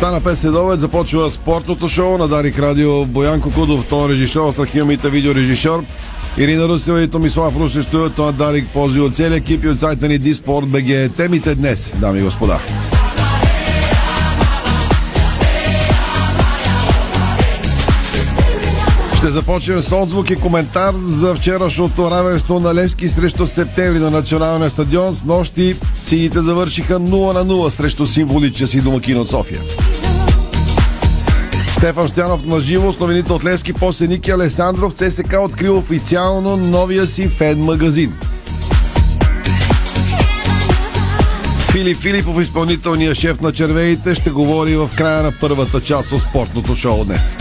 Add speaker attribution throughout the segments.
Speaker 1: Стана 5 следовет, започва спортното шоу на Дарик Радио. Боян Кудов, тон режисьор, Страхил Мита, видеорежисьор. Ирина Русева и Томислав Русев стоят на Дарик Пози от целия екип и от сайта ни Диспорт БГ. Темите днес, дами и господа. Ще започнем с отзвук и коментар за вчерашното равенство на Левски срещу септември на националния стадион. С нощи сините завършиха 0 на 0 срещу символичния си домакин от София. Стефан Стоянов на живо с новините от Левски после Ники Алесандров ЦСК открил официално новия си фен магазин. Филип Филипов, изпълнителният шеф на червеите, ще говори в края на първата част от спортното шоу днес.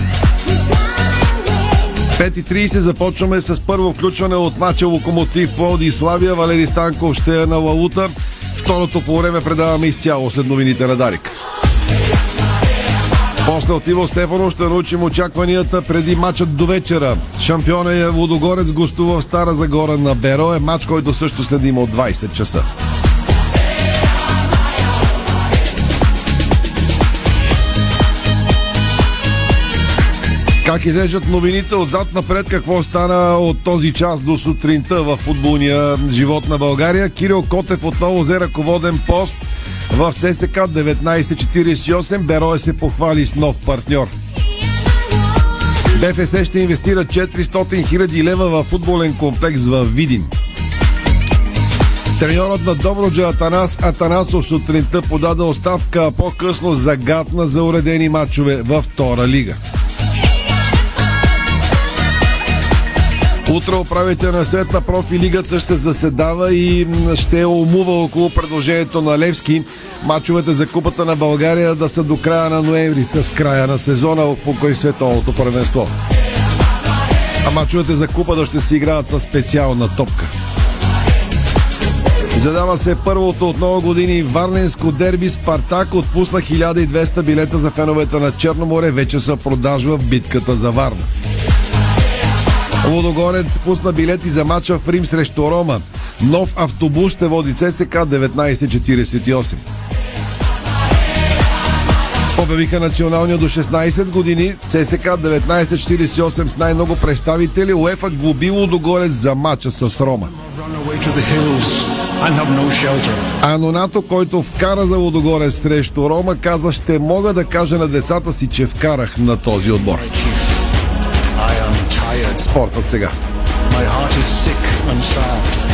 Speaker 1: 5.30 започваме с първо включване от мача Локомотив Плоди и Славия. Валери Станков ще е на Лалута. Второто по време предаваме изцяло след новините на Дарик. После от Иво Стефано ще научим очакванията преди матчът до вечера. Шампиона е Водогорец гостува в Стара Загора на Беро. Е матч, който също следим от 20 часа. Как излежат новините отзад напред, какво стана от този час до сутринта в футболния живот на България. Кирил Котев отново взе ръководен пост в ЦСК 1948. Берое се похвали с нов партньор. БФС ще инвестира 400 000 лева в футболен комплекс в Видин. Треньорът на Доброджа Атанас Атанасов сутринта подаде оставка, а по-късно загадна за уредени матчове във втора лига. Утре управителна свет на профилигата ще заседава и ще умува около предложението на Левски мачовете за Купата на България да са до края на ноември с края на сезона покрай световното първенство. А мачовете за Купата ще се играят с специална топка. Задава се първото от много години Варненско дерби Спартак отпусна 1200 билета за феновете на Черноморе. Вече са продажва в битката за Варна. Лудогорец пусна билети за мача в Рим срещу Рома. Нов автобус ще води ЦСК 1948. Обявиха националния до 16 години ЦСК 1948 с най-много представители. УЕФА глоби Лудогорец за мача с Рома. А Нонато, който вкара за Лудогорец срещу Рома, каза ще мога да кажа на децата си, че вкарах на този отбор. sport od. My heart is sick and sad.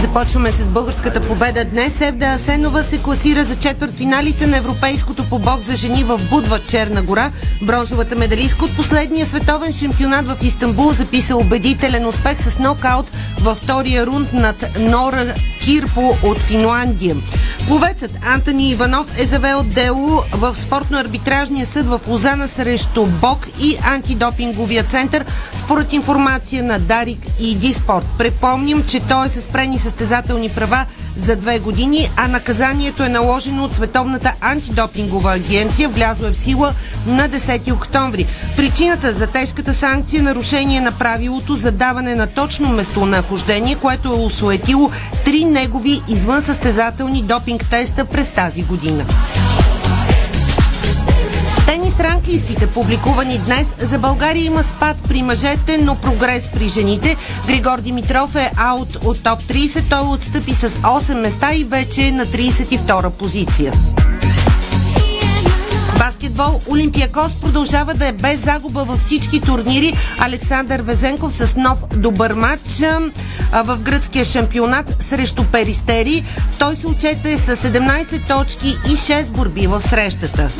Speaker 2: Започваме с българската победа днес. Евда Асенова се класира за четвъртфиналите на Европейското по бокс за жени в Будва, Черна гора. Бронзовата медалистка от последния световен шампионат в Истанбул записа убедителен успех с нокаут във втория рунд над Нора Кирпо от Финландия. Пловецът Антони Иванов е завел дело в спортно-арбитражния съд в Лозана срещу БОК и антидопинговия център, според информация на Дарик и Диспорт. Препомням, че той е с спрени състезателни права за две години, а наказанието е наложено от Световната антидопингова агенция, влязло е в сила на 10 октомври. Причината за тежката санкция е нарушение на правилото за даване на точно местонахождение, което е осуетило три негови извънсъстезателни допинг теста през тази година. Тенис ранглистите, публикувани днес, за България има спад при мъжете, но прогрес при жените. Григор Димитров е аут от топ 30. Той отстъпи с 8 места и вече е на 32 позиция. Баскетбол Олимпиакос продължава да е без загуба във всички турнири. Александър Везенков с нов добър матч в гръцкия шампионат срещу Перистери. Той се отчете с 17 точки и 6 борби в срещата.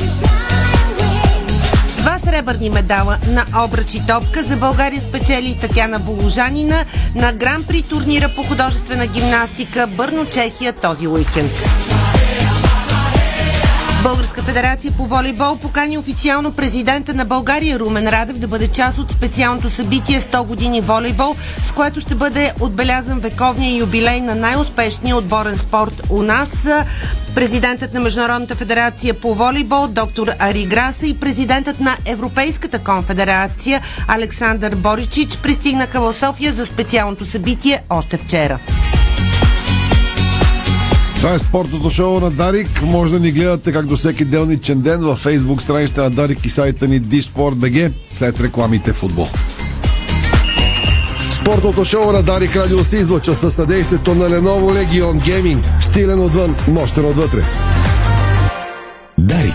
Speaker 2: Сребърни медала на обръч и топка за България спечели Татяна Боложанина на Гран-при турнира по художествена гимнастика Бърно Чехия този уикенд. Българска федерация по волейбол покани официално президента на България Румен Радев да бъде част от специалното събитие 100 години волейбол, с което ще бъде отбелязан вековния юбилей на най-успешния отборен спорт у нас. Президентът на Международната федерация по волейбол доктор Ари Граса и президентът на Европейската конфедерация Александър Боричич пристигнаха в София за специалното събитие още вчера.
Speaker 1: Това е спортното шоу на Дарик. Може да ни гледате както всеки делничен ден във фейсбук страницата на Дарик и сайта ни DSport.bg след рекламите футбол. Спортното шоу на Дарик Радио се излъчва със съдействието на Lenovo Legion Gaming. Стилен отвън, мощен отвътре.
Speaker 3: Дарик.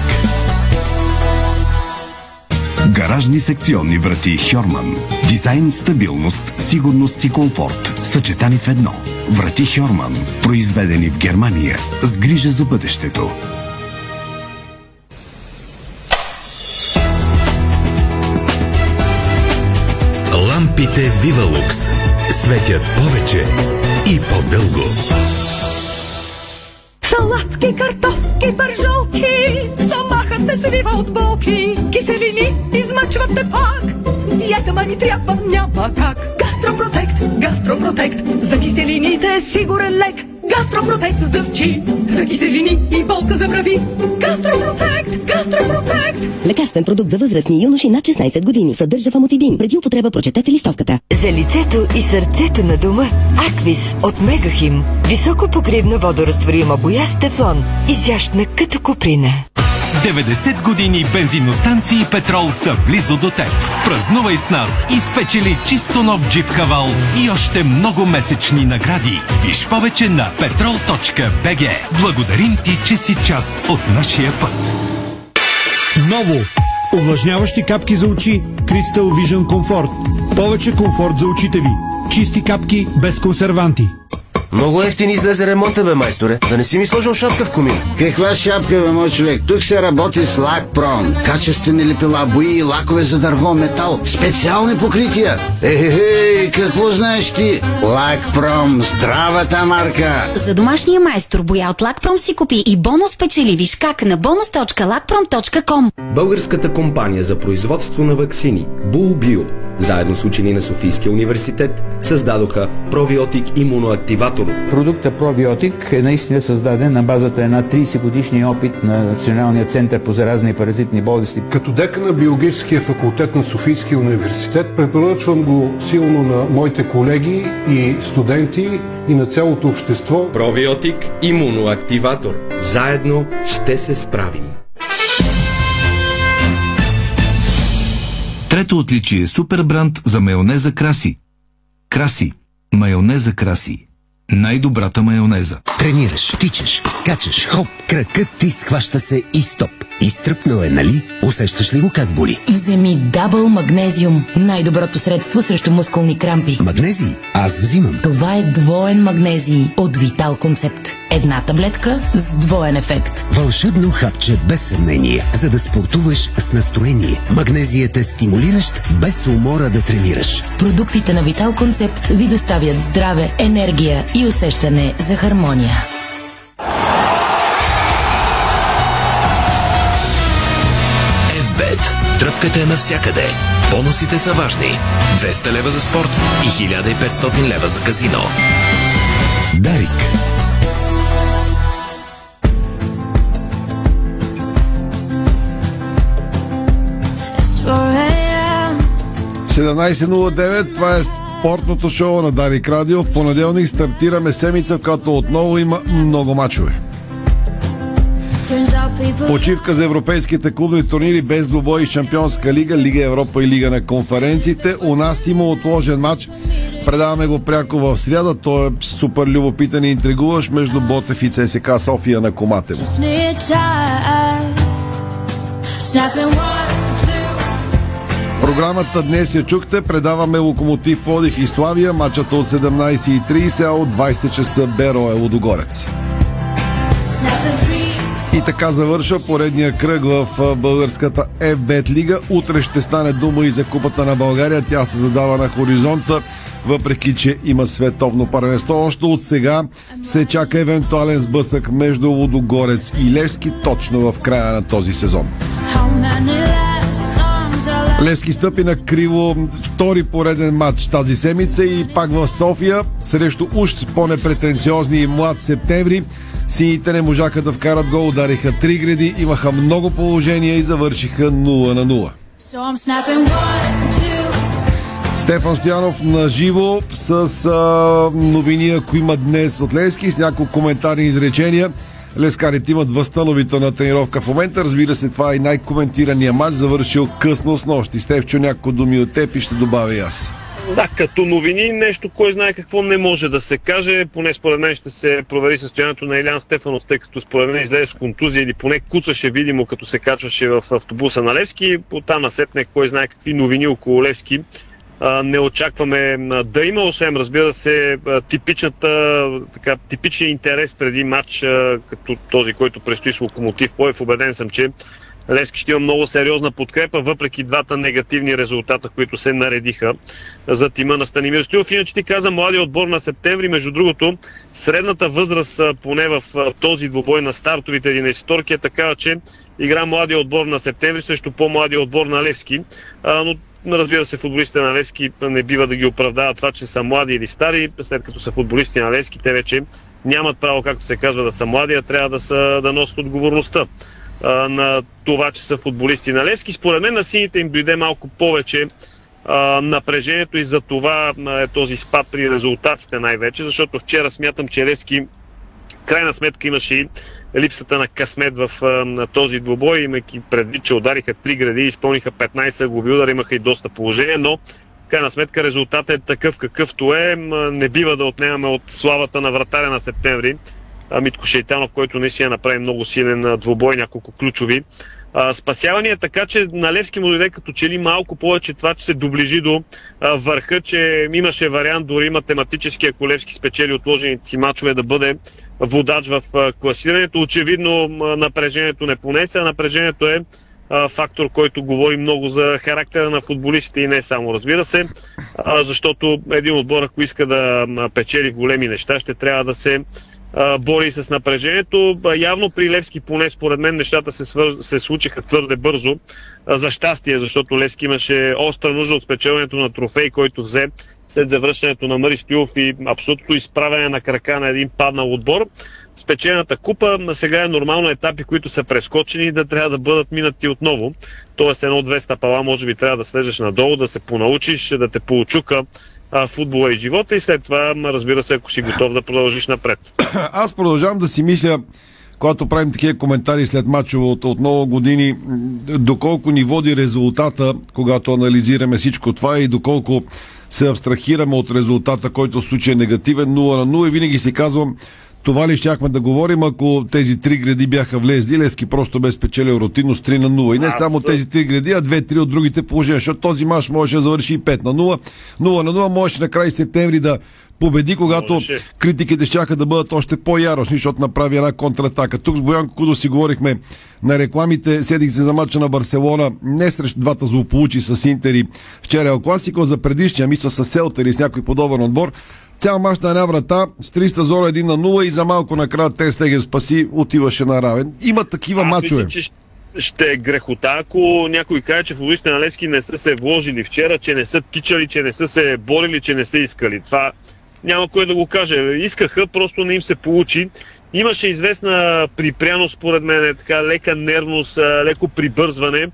Speaker 3: Гаражни секционни врати Хьорман. Дизайн, стабилност, сигурност и комфорт. Съчетани в едно. Врати Хьорман. Произведени в Германия. С грижа за бъдещето. Лампите Вивалукс светят повече и по-дълго.
Speaker 4: Салатки, картофки, пържолки, стомахът те свива от болки, киселини измъчват те пак. Диета ма ми трябва, няма как. Гастропротект, гастропротект, за киселините е сигурен лек. Гастропротект сдъвчи, за киселини и болка за брави. Гастропротект, гастропротект.
Speaker 5: Лекарствен продукт за възрастни юноши над 16 години. Съдържа фамотидин. Преди употреба прочетете листовката.
Speaker 6: За лицето и сърцето на дома Аквис от Мегахим. Високо покривна водорастворима боя с тефлон. Изящна като куприна.
Speaker 7: 90 години бензиностанции Петрол са близо до теб. Празнувай с нас и спечели чисто нов джип Хавал и още много месечни награди. Виж повече на petrol.bg. Благодарим ти, че си част от нашия път.
Speaker 8: Ново! Увлажняващи капки за очи Crystal Vision Comfort. Повече комфорт за очите ви. Чисти капки без консерванти.
Speaker 9: Много ефтин излезе ремонта, бе, майсторе. Да не си ми сложил шапка в комин.
Speaker 10: Каква шапка, бе, мой човек? Тук се работи с Лакпром. Качествени лепила, бои и лакове за дърво, метал. Специални покрития. Ехе, какво знаеш ти? Лакпром, здравата марка.
Speaker 11: За домашния майстор боя от Лакпром си купи и бонус печели. Виж как на bonus.lakprom.com
Speaker 12: Българската компания за производство на вакцини Булбио заедно с учени на Софийския университет създадоха пробиотик имуноактиватор.
Speaker 13: Продукта пробиотик е наистина създаден на базата на 30 годишния опит на Националния център по заразни и паразитни болести.
Speaker 14: Като дека на биологическия факултет на Софийския университет препоръчвам го силно на моите колеги и студенти и на цялото общество.
Speaker 12: Пробиотик имуноактиватор. Заедно ще се справим.
Speaker 3: Трето отличие е супер бранд за майонеза Краси. Краси. Майонеза Краси. Най-добрата майонеза.
Speaker 15: Тренираш, тичаш, скачаш, хоп, кракът ти схваща се и стоп. Изтръпнал е, нали? Усещаш ли го как боли?
Speaker 11: Вземи Дабъл Магнезиум. Най-доброто средство срещу мускулни крампи.
Speaker 15: Магнезий? Аз взимам.
Speaker 11: Това е двоен магнезий от Витал Концепт. Една таблетка с двоен ефект.
Speaker 15: Вълшебно хапче без съмнение, за да спортуваш с настроение. Магнезият е стимулиращ, без умора да тренираш.
Speaker 11: Продуктите на Витал Концепт ви доставят здраве, енергия и усещане за хармония.
Speaker 3: FBET. Тръпката е навсякъде. Бонусите са важни. 200 лева за спорт и 1500 лева за казино. Дарик.
Speaker 1: 17.09, това е спортното шоу на Дарик Радио. В понеделник стартираме седмица, в която отново има много мачове. Почивка за европейските клубни турнири без двубой и Шампионска лига, Лига Европа и Лига на конференциите. У нас има отложен матч. Предаваме го пряко в сряда. Той е супер любопитен и интригуващ между Ботев и ЦСК София на Коматево. Програмата днес я чухте. Предаваме Локомотив Плодив и Славия. Матчът от 17.30, а от 20 часа Беро е Лудогорец. И така завършва поредния кръг в българската FBET лига. Утре ще стане дума и за Купата на България. Тя се задава на хоризонта. въпреки че има световно първенство. Още от сега се чака евентуален сблъсък между Лудогорец и Левски точно в края на този сезон. Левски стъпи на криво втори пореден матч тази седмица и пак в София срещу уж по-непретенциозни и млад септември. Сините не можаха да вкарат гол, удариха три гради, имаха много положения и завършиха 0 на 0. Стефан Стоянов на живо с а, новини, ако има днес от Левски, с няколко коментарни изречения. Лескарите имат възстановителна тренировка в момента. Разбира се, това е най-коментирания матч, завършил късно с нощи. Стевчо, няколко думи от теб и ще добавя и аз.
Speaker 16: Да, като новини нещо, кой знае какво не може да се каже. Поне според мен ще се провери състоянието на Илян Стефанов, тъй като според мен излезе с контузия или поне куцаше видимо, като се качваше в автобуса на Левски. Оттам насетне кой знае какви новини около Левски не очакваме да има, освен разбира се типичната, така, типичен интерес преди матч, като този, който предстои с Локомотив Поев. Убеден съм, че Левски ще има много сериозна подкрепа, въпреки двата негативни резултата, които се наредиха за тима на Станимир Стоилов. Иначе ти каза младия отбор на септември. Между другото, средната възраст поне в този двобой на стартовите 11 е такава, че игра младия отбор на септември срещу по-младия отбор на Левски. Но Разбира се, футболистите на Левски не бива да ги оправдава това, че са млади или стари. След като са футболисти на Левски, те вече нямат право, както се казва, да са млади, а трябва да, са, да носят отговорността а, на това, че са футболисти на Левски. Според мен на сините им дойде малко повече а, напрежението и за това е този спад при резултатите най-вече, защото вчера смятам, че Левски крайна сметка имаше и липсата на късмет в на този двубой, имайки предвид, че удариха три гради изпълниха 15 глави удара, имаха и доста положение, но крайна сметка резултатът е такъв какъвто е. Не бива да отнемаме от славата на вратаря на септември. Митко Шейтанов, който наистина направи много силен двубой, няколко ключови спасявания, така че на Левски му дойде като че ли малко повече това, че се доближи до върха, че имаше вариант дори математически, ако Левски спечели отложените си мачове да бъде водач в класирането. Очевидно напрежението не понесе, а напрежението е фактор, който говори много за характера на футболистите и не само, разбира се, защото един отбор, ако иска да печели големи неща, ще трябва да се бори с напрежението. Явно при Левски, поне според мен, нещата се, свър... се случиха твърде бързо. За щастие, защото Левски имаше остра нужда от спечелването на трофей, който взе след завръщането на Мари Стюлов и абсолютно изправяне на крака на един паднал отбор. Спечената купа сега е нормално етапи, които са прескочени да трябва да бъдат минати отново. Тоест едно-две стъпала може би трябва да слезеш надолу, да се понаучиш, да те получука а, футбола и живота и след това, разбира се, ако си готов да продължиш напред.
Speaker 1: Аз продължавам да си мисля, когато правим такива коментари след мачове от, от много години, доколко ни води резултата, когато анализираме всичко това и доколко се абстрахираме от резултата, който в случай е негативен 0 на 0 и винаги си казвам, това ли щяхме да говорим, ако тези три гради бяха влезли, Лески просто бе спечелил рутинно с 3 на 0. И не само тези три гради, а две-три от другите положения, защото този мач можеше да завърши и 5 на 0. 0 на 0 можеше на край септември да победи, когато Можеше. критиките ще да бъдат още по-яростни, защото направи една контратака. Тук с Боянко Кудо си говорихме на рекламите, седих се за матча на Барселона, не срещу двата злополучи с Интери вчера е Класико, за предишния, мисля с Селта или с някой подобен отбор. Цял мач на една врата, с 300 зора 1 на 0 и за малко накрая Терстеген спаси, отиваше на равен. Има такива а, мачове.
Speaker 16: Мисля, че ще е грехота, ако някой каже, че футболистите на Лески не са се вложили вчера, че не са тичали, че не са се борили, че не са искали. Това няма кой да го каже. Искаха, просто не им се получи. Имаше известна припряност, според мен, така лека нервност, леко прибързване,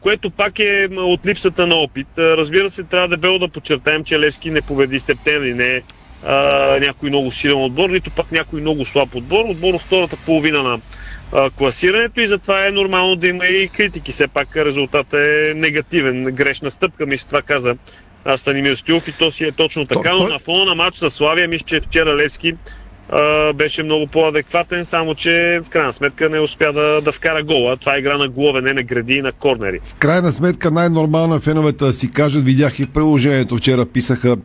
Speaker 16: което пак е от липсата на опит. Разбира се, трябва дебело да подчертаем, че Левски не победи септември, не е някой много силен отбор, нито пак някой много слаб отбор. Отбор от втората половина на а, класирането и затова е нормално да има и критики. Все пак резултатът е негативен, грешна стъпка, мисля, това каза Станимир Стюлов и то си е точно така, но на фона на матч с Славия, мисля, че вчера Левски беше много по-адекватен, само че в крайна сметка не успя да, да вкара гола. Това е игра на голове, не на гради и на корнери.
Speaker 1: В крайна сметка най-нормално е феновете си кажат, видях и в приложението вчера писаха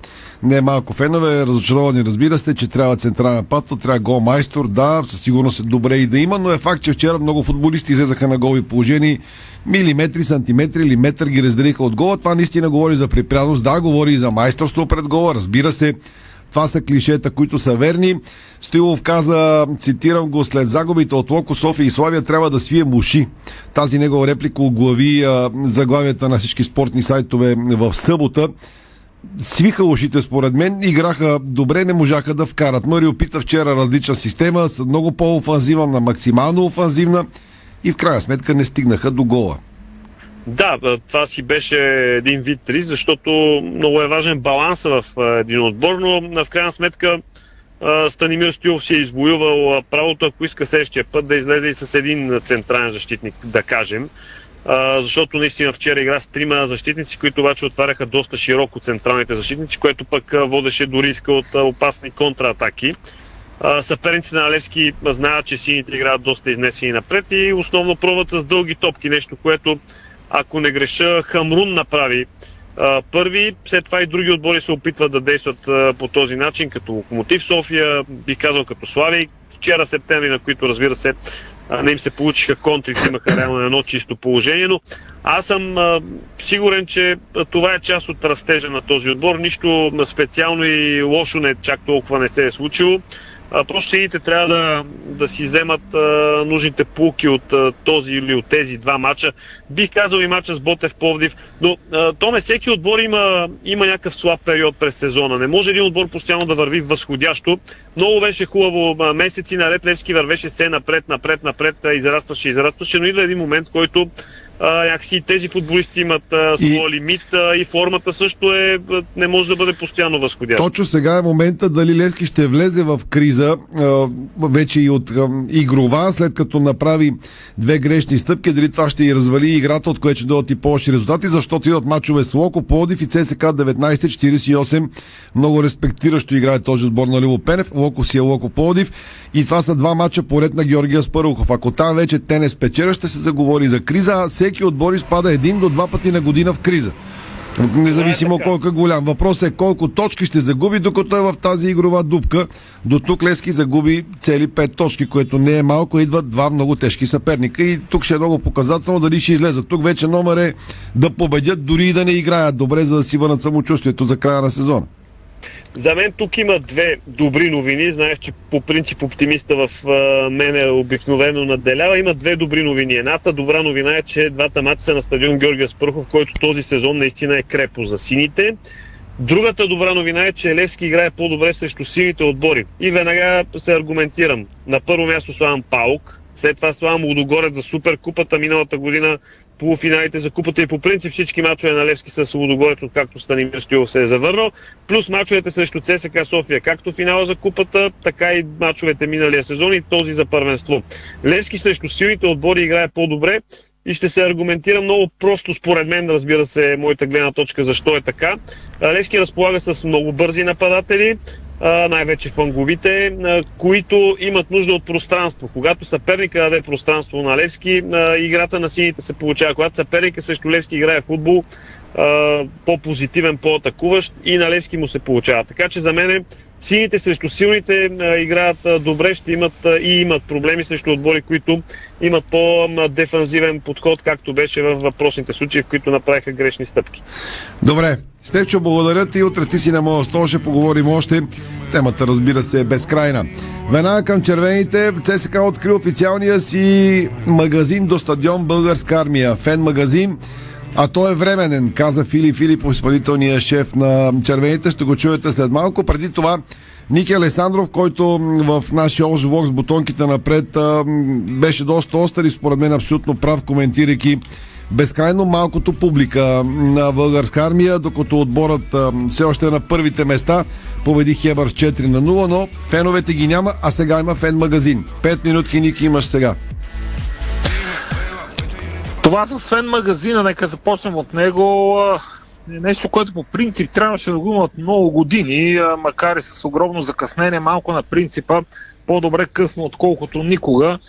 Speaker 1: не малко фенове, разочаровани разбира се, че трябва централен патъл, трябва гол майстор, да, със сигурност е добре и да има, но е факт, че вчера много футболисти излезаха на голи положения милиметри, сантиметри или метър ги разделиха от гола. Това наистина говори за припряност, да, говори и за майсторство пред гола, разбира се. Това са клишета, които са верни. Стоилов каза, цитирам го, след загубите от Локо София и Славия трябва да свие муши. Тази негова реплика оглави заглавията на всички спортни сайтове в събота. Свиха ушите според мен, играха добре, не можаха да вкарат. Мари опита вчера различна система, с много по-офанзивна, на максимално офанзивна и в крайна сметка не стигнаха до гола.
Speaker 16: Да, това си беше един вид риск, защото много е важен баланс в един отбор, но в крайна сметка Станимир Стилов си е извоювал правото, ако иска следващия път да излезе и с един централен защитник, да кажем. защото наистина вчера игра с трима защитници, които обаче отваряха доста широко централните защитници, което пък водеше до риска от опасни контратаки. Съперниците на Левски знаят, че сините играят доста изнесени напред и основно пробват с дълги топки, нещо, което ако не греша, Хамрун направи а, първи, след това и други отбори се опитват да действат а, по този начин, като Локомотив София, бих казал като Славей, вчера септември, на които разбира се не им се получиха контри, имаха реално едно чисто положение, но аз съм а, сигурен, че това е част от растежа на този отбор. Нищо специално и лошо не чак толкова не се е случило. А, просто сините трябва да, да си вземат а, нужните полки от а, този или от тези два мача. Бих казал и мача с Ботев Пловдив, но а, то не всеки отбор има, има някакъв слаб период през сезона. Не може един отбор постоянно да върви възходящо. Много беше хубаво, а, месеци наред Левски вървеше се напред, напред, напред, израстваше, израстваше, но идва един момент, който а, някакси тези футболисти имат а, своя и... лимит а, и формата също е, не може да бъде постоянно възходяща.
Speaker 1: Точно сега е момента дали Левски ще влезе в криза, а, вече и от а, игрова, след като направи две грешни стъпки, дали това ще и развали играта, от което ще дойдат и по-лоши резултати, защото идват мачове с Локо, Плодив и ЦСК 19-48. Много респектиращо играе този отбор на Ливо Пенев. Локо си е Локо Плодив. И това са два мача поред на Георгия Спарухов. Ако там вече те не спечера, ще се заговори за криза. Всеки отбор изпада един до два пъти на година в криза. Независимо е колко е голям. Въпросът е колко точки ще загуби, докато е в тази игрова дупка. До тук Лески загуби цели 5 точки, което не е малко. Идват два много тежки съперника и тук ще е много показателно дали ще излезат. Тук вече номер е да победят, дори и да не играят добре, за да си върнат самочувствието за края на сезона.
Speaker 16: За мен тук има две добри новини. Знаеш, че по принцип оптимиста в мене обикновено наделява. Има две добри новини. Едната добра новина е, че двата мача са на стадион Георгия Спърхов, който този сезон наистина е крепо за сините. Другата добра новина е, че Левски играе по-добре срещу силните отбори. И веднага се аргументирам. На първо място слагам Паук, след това слагам Лудогорец за Суперкупата миналата година полуфиналите за купата и по принцип всички мачове на Левски с Лудогорец, откакто Станимир Стоилов се е завърнал, плюс мачовете срещу ЦСК София, както финала за купата, така и мачовете миналия сезон и този за първенство. Левски срещу силните отбори играе по-добре и ще се аргументира много просто според мен, разбира се, моята гледна точка защо е така. Левски разполага с много бързи нападатели, най-вече фанговите, които имат нужда от пространство. Когато съперника даде пространство на Левски, играта на сините се получава. Когато съперника срещу Левски играе футбол, по-позитивен, по-атакуващ и на Левски му се получава. Така че за мен сините срещу силните играят добре, ще имат и имат проблеми срещу отбори, които имат по-дефанзивен подход, както беше в въпросните случаи, в които направиха грешни стъпки.
Speaker 1: Добре, Степчо, благодаря ти. Утре ти си на моя стол, ще поговорим още. Темата, разбира се, е безкрайна. Веднага към червените, ЦСК откри официалния си магазин до стадион Българска армия. Фен магазин. А той е временен, каза Фили Филипов, изпълнителния шеф на червените. Ще го чуете след малко. Преди това Ники Алесандров, който в нашия влог с бутонките напред беше доста остър и според мен абсолютно прав, коментирайки безкрайно малкото публика на българска армия, докато отборът все още е на първите места. Победи Хебър с 4 на 0, но феновете ги няма, а сега има фен магазин. 5 минутки, Ники, имаш сега.
Speaker 17: С фен магазина, нека започнем от него. нещо, което по принцип трябваше да го имат много години, макар и с огромно закъснение, малко на принципа по-добре късно, отколкото никога.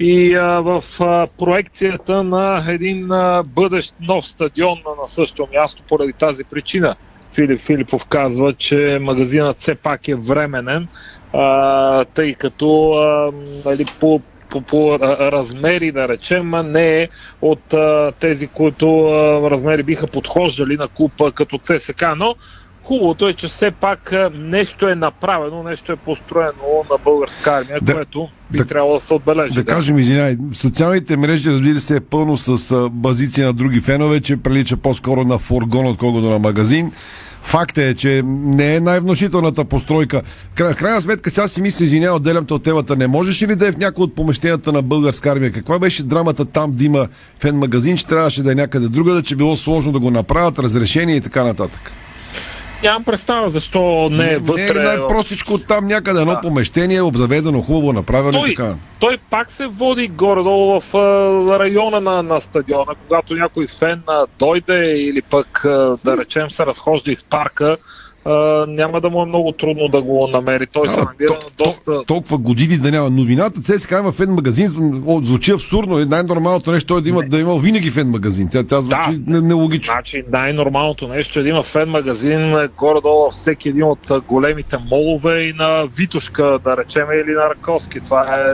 Speaker 17: И а, в а, проекцията на един а, бъдещ нов стадион на същото място, поради тази причина. Филип Филипов казва, че магазинът все пак е временен, а, тъй като а, нали, по по, по размери, да речем, не от а, тези, които а, размери биха подхождали на клуба като ЦСК, но хубавото е, че все пак нещо е направено, нещо е построено на българска армия,
Speaker 1: Да-
Speaker 17: което би
Speaker 1: да-
Speaker 17: трябвало да се отбележи.
Speaker 1: Да, кажем, извинявай, социалните мрежи, разбира се, е пълно с базици на други фенове, че прилича по-скоро на фургон, отколкото на магазин. Факт е, че не е най-внушителната постройка. Кра- В крайна сметка, сега си мисля, извинявай, отделям те от темата. Не можеш ли да е в някои от помещенията на българска армия? Каква беше драмата там да има фен магазин, че трябваше да е някъде другаде, че било сложно да го направят, разрешение и така нататък?
Speaker 17: Нямам представа защо не е вътре.
Speaker 1: Не е ли най-простичко там някъде едно
Speaker 17: Да.
Speaker 1: помещение, обзаведено, хубаво направено и
Speaker 17: той,
Speaker 1: така?
Speaker 17: той пак се води горе-долу в района на, на стадиона, когато някой фен дойде или пък да речем се разхожда из парка, а, няма да му е много трудно да го намери. Той се
Speaker 1: А,
Speaker 17: намира на доста...
Speaker 1: толкова години да няма. Новината ЦСКА има фен магазин, о, звучи абсурдно. И Най-нормалното нещо е да има, да има винаги фен магазин. Тя, тя звучи
Speaker 17: Да.
Speaker 1: не- нелогично.
Speaker 17: Значи най-нормалното нещо е да има фен магазин горе-долу всеки един от големите молове и на Витушка, да речем, или на Раковски. Това е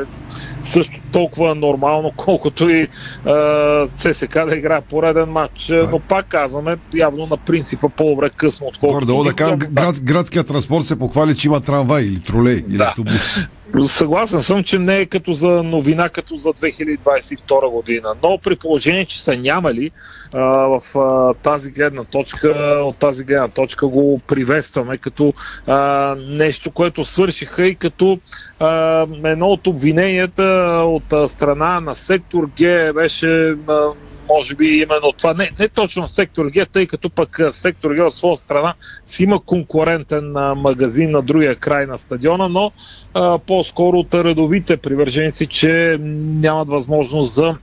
Speaker 17: също толкова нормално, колкото и а, ЦСК да играе пореден матч. Но пак казваме, явно на принципа по-добре късно, отколкото
Speaker 1: Горе-долу да кажем, град, градският транспорт се похвали, че има трамвай или тролей или
Speaker 17: Да.
Speaker 1: автобус.
Speaker 17: Съгласен съм, че не е като за новина, като за 2022 година. Но при положение, че са нямали а, в а, тази гледна точка, от тази гледна точка го приветстваме като а, нещо, което свършиха и като а, едно от обвиненията от а, страна на сектор Г беше а, може би именно това. Не, не точно сектор Г, тъй като пък сектор Г от своя страна си има конкурентен магазин на другия край на стадиона, но а, по-скоро от редовите привърженици, че нямат възможност за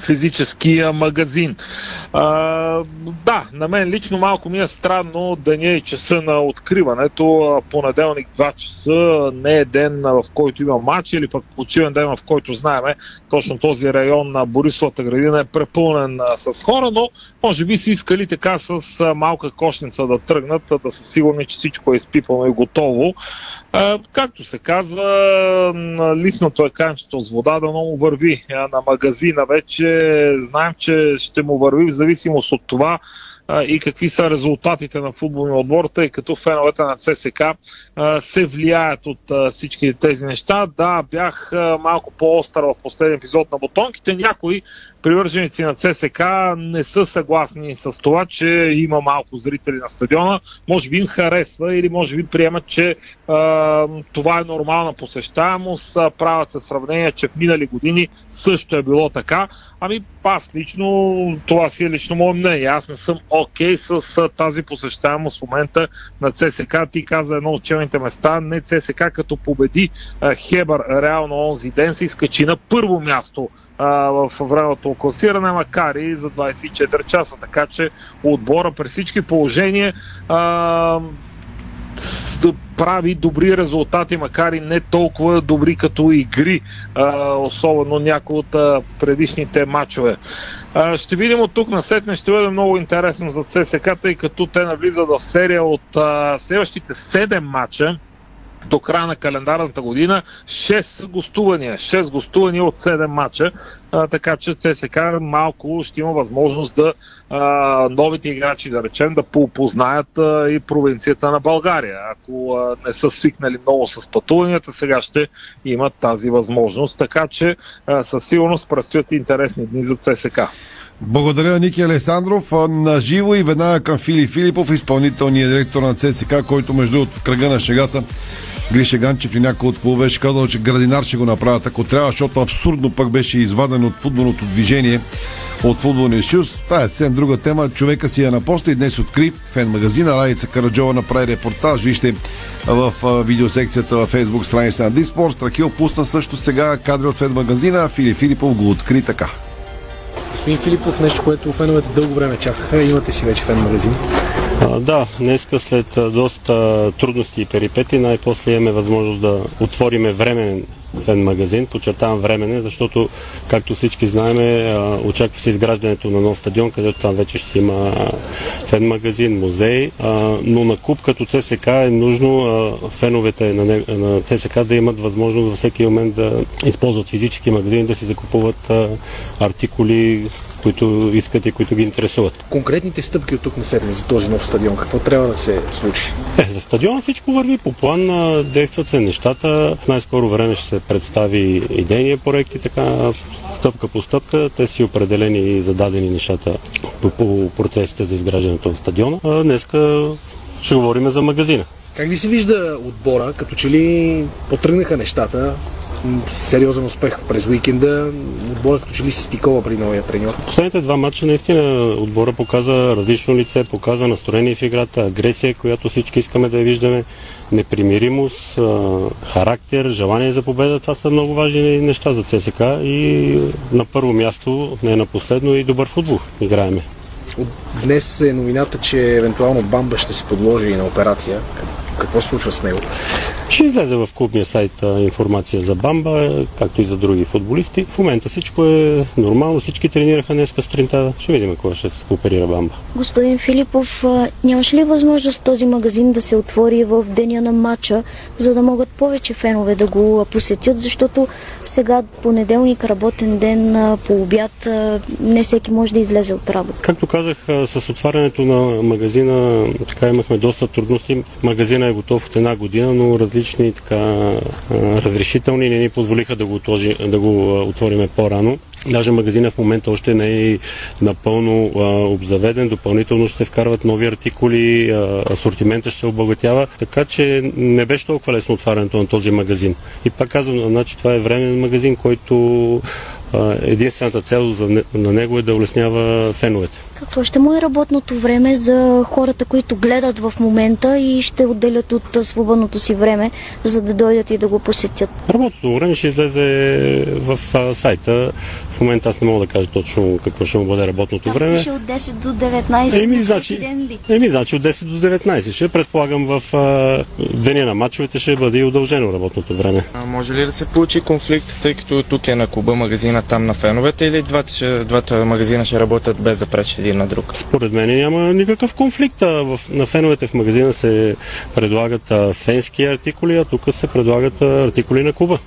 Speaker 17: физически а, магазин. А, да, на мен лично малко ми е странно деня и часа на откриването. Понеделник 2 часа не е ден, в който има матч или пък почивен ден, в който знаеме точно този район на Борисовата градина е препълнен с хора, но може би си искали така с малка кошница да тръгнат, да са сигурни, че всичко е изпипано и готово. А, както се казва, лисното е канчето с вода, да много върви на магазина. Вече знаем, че ще му върви в зависимост от това и какви са резултатите на футболния отбор, тъй като феновете на ЦСК се влияят от а, всички тези неща. Да, бях малко по-остър в последния епизод на бутонките. Някои привърженици на ЦСК не са съгласни с това, че има малко зрители на стадиона. Може би им харесва или може би приемат, че а, това е нормална посещаемост. Правят се сравнения, че в минали години също е било така. Ами аз лично, това си е лично мое мнение. Аз не съм окей с а, тази посещаемост в момента на ЦСК. Ти каза едно от челните места. Не ЦСК като победи а, Хебър реално онзи ден се изкачи на първо място а, в времето класиране, макар и за 24 часа. Така че отбора при всички положения а, с- прави добри резултати, макар и не толкова добри като игри, особено някои от предишните матчове. Ще видим от тук на сетне, ще бъде много интересно за ЦСК, тъй като те навлизат в серия от следващите 7 матча до края на календарната година 6 гостувания. 6 гостувания от 7 мача. А, така че ЦСК малко ще има възможност да а, новите играчи, да речем, да познаят а, и провинцията на България. Ако а, не са свикнали много с пътуванията, сега ще имат тази възможност. Така че а, със сигурност предстоят интересни дни за ЦСК.
Speaker 1: Благодаря, Ники Алесандров. А, На живо и веднага към Фили Филипов, изпълнителният директор на ЦСК, който между в кръга на шегата Гриша Ганчев и някой от клуба беше казал, че градинар ще го направят, ако трябва, защото абсурдно пък беше изваден от футболното движение от футболния съюз. Това е съвсем друга тема. Човека си е на поста и днес откри фен магазина. Райца Караджова направи репортаж. Вижте в видеосекцията във Facebook страница на Диспорт. Страхил пусна също сега кадри от фен магазина. Фили Филипов го откри така.
Speaker 18: Господин Филипов, нещо, което феновете дълго време чакаха. Имате си вече фен магазин.
Speaker 19: А, да, днеска след доста трудности и перипети най-после имаме възможност да отвориме временен фен магазин. Подчертавам временен, защото, както всички знаем, очаква се изграждането на нов стадион, където там вече ще има фен магазин, музей, но на клуб като ЦСК е нужно феновете на, ЦСК да имат възможност във всеки момент да използват физически магазини, да си закупуват артикули, които искат и които ги интересуват.
Speaker 18: Конкретните стъпки от тук на седне за този нов стадион, какво трябва да се случи?
Speaker 19: Е, за стадиона всичко върви по план, действат се нещата. В най-скоро време ще се представи идейния проект и така стъпка по стъпка. Те си определени и зададени нещата по, по процесите за изграждането на стадиона. А днеска ще говорим за магазина.
Speaker 18: Как ви се вижда отбора, като че ли потръгнаха нещата? Сериозен успех през уикенда. Отбора като че ли се стикова при новия треньор.
Speaker 19: Последните два матча наистина отбора показа различно лице, показа настроение в играта, агресия, която всички искаме да я виждаме, непримиримост, характер, желание за победа. Това са много важни неща за ЦСК и на първо място, не на последно, и добър футбол играеме.
Speaker 18: Днес е новината, че евентуално Бамба ще се подложи и на операция. Какво случва с него?
Speaker 19: Ще излезе в клубния сайт информация за Бамба, както и за други футболисти. В момента всичко е нормално, всички тренираха днес сутринта. Ще видим кога ще се оперира Бамба.
Speaker 20: Господин Филипов, нямаше ли възможност този магазин да се отвори в деня на матча, за да могат повече фенове да го посетят, защото сега понеделник работен ден по обяд не всеки може да излезе от работа.
Speaker 19: Както казах, с отварянето на магазина така имахме доста трудности. Магазина е готов от една година, но различни така, разрешителни не ни позволиха да го, отложи, да го отвориме по-рано. Даже магазина в момента още не е напълно а, обзаведен, допълнително ще се вкарват нови артикули, а, асортимента ще се обогатява, така че не беше толкова лесно отварянето на този магазин. И пак казвам, значи това е временен магазин, който единствената цел на него е да улеснява феновете.
Speaker 20: Какво ще му е работното време за хората, които гледат в момента и ще отделят от свободното си време, за да дойдат и да го посетят?
Speaker 19: Работното време ще излезе в сайта. В момента аз не мога да кажа точно какво ще му бъде работното
Speaker 20: Там
Speaker 19: време.
Speaker 20: пише от 10 до 19.
Speaker 19: Еми, значи-? Еми, значи от 10 до 19 ще предполагам в деня на матчовете ще бъде и удължено работното време.
Speaker 21: А може ли да се получи конфликт, тъй като тук е на клуба магазина там на феновете или двата, ще, двата магазина ще работят без да пречат един на друг?
Speaker 19: Според мен няма никакъв конфликт. А В, на феновете в магазина се предлагат а, фенски артикули, а тук се предлагат а, артикули на клуба.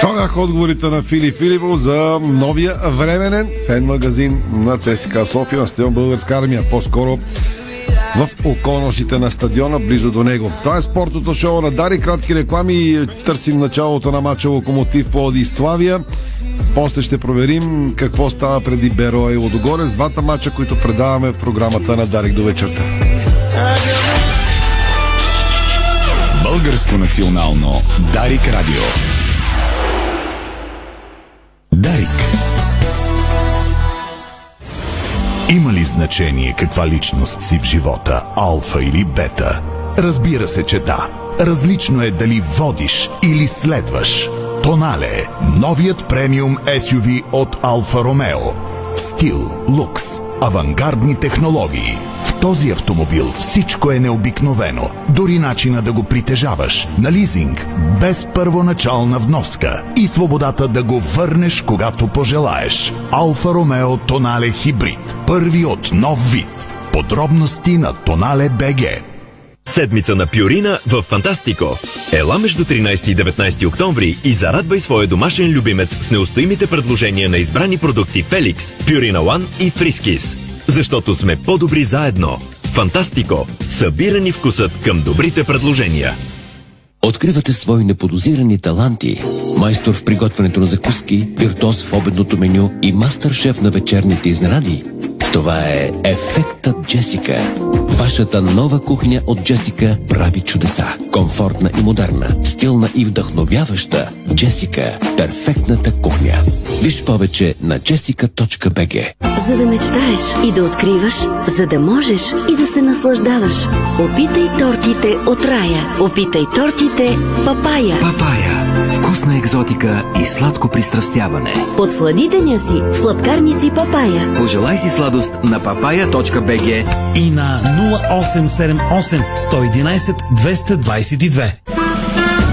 Speaker 1: Това бяха отговорите на Фили Филипов за новия временен фен магазин на ЦСКА София на стадион Българска армия. По-скоро в околностите на стадиона, близо до него. Това е спортното шоу на Дари. Кратки реклами. Търсим началото на матча Локомотив Плоди Славия. После ще проверим какво става преди Бероя и Лодогорец. Двата матча, които предаваме в програмата на Дарик до вечерта.
Speaker 22: Българско национално Дарик Радио. Дарик. Има ли значение каква личност си в живота, алфа или бета? Разбира се, че да. Различно е дали водиш или следваш. Тонале – новият премиум SUV от Алфа Ромео. Стил, лукс, авангардни технологии. В този автомобил всичко е необикновено. Дори начина да го притежаваш. На лизинг, без първоначална вноска. И свободата да го върнеш, когато пожелаеш. Алфа Ромео Тонале Хибрид. Първи от нов вид. Подробности на Тонале БГ.
Speaker 23: Седмица на Пюрина в Фантастико. Ела между 13 и 19 октомври и зарадвай своя домашен любимец с неустоимите предложения на избрани продукти Феликс, Пюрина One и Фрискис. Защото сме по-добри заедно. Фантастико. Събирани вкусът към добрите предложения.
Speaker 24: Откривате свои неподозирани таланти. Майстор в приготвянето на закуски, виртуоз в обедното меню и мастър-шеф на вечерните изненади. Това е Ефектът Джесика. Вашата нова кухня от Джесика прави чудеса. Комфортна и модерна, стилна и вдъхновяваща. Джесика – перфектната кухня. Виж повече на jessica.bg
Speaker 6: За да мечтаеш и да откриваш, за да можеш и да се наслаждаваш. Опитай тортите от рая. Опитай тортите папая.
Speaker 22: Папая. Вкус
Speaker 25: вкусна екзотика и сладко пристрастяване.
Speaker 6: Подслади деня си в сладкарници Папая.
Speaker 25: Пожелай си сладост на papaya.bg
Speaker 8: и на 0878 111 222.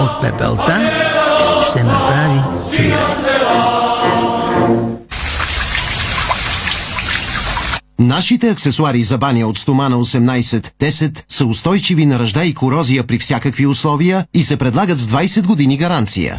Speaker 26: От пепелта ще направи криле.
Speaker 15: Нашите аксесуари за баня от стомана 18-10 са устойчиви на ръжда и корозия при всякакви условия и се предлагат с 20 години гаранция.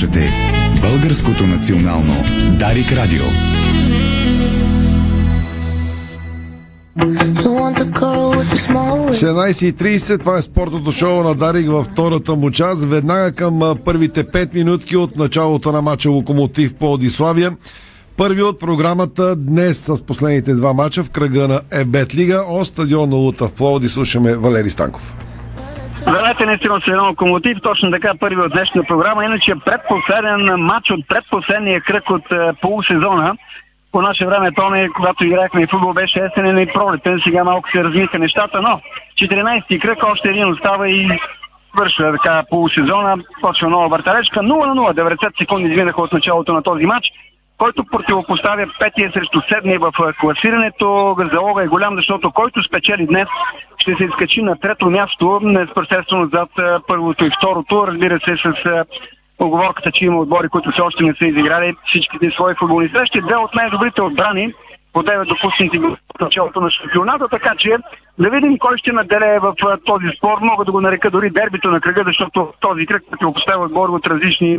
Speaker 3: Слушате Българското национално Дарик Радио.
Speaker 1: – 17.30, това е спортното шоу на Дарик във втората му част. Веднага към първите 5 минутки от началото на матча Локомотив по Одиславия. Първи от програмата днес с последните два мача в кръга на Ебет Лига. От стадион на Лута в Пловди слушаме Валери Станков.
Speaker 27: Здравейте, се едно локомотив, точно така първи от днешната програма. Иначе предпоследен матч от предпоследния кръг от е, полусезона. По наше време, Тони, когато играхме и футбол, беше есенен и пролетен. Сега малко се размиха нещата, но 14-ти кръг още един остава и свършва така полусезона. Почва нова върталечка. 0 на 0. 90 секунди изминаха от началото на този матч който противопоставя петия срещу седмия в класирането. Залога е голям, защото който спечели днес, ще се изкачи на трето място, непосредствено зад първото и второто. Разбира се, с оговорката, че има отбори, които все още не са изиграли всичките свои футболни срещи. Две от най-добрите отбрани по 9 допуснати в началото на шампионата, така че да видим кой ще наделе в този спор. Мога да го нарека дори дербито на кръга, защото този кръг противопоставя отбори от различни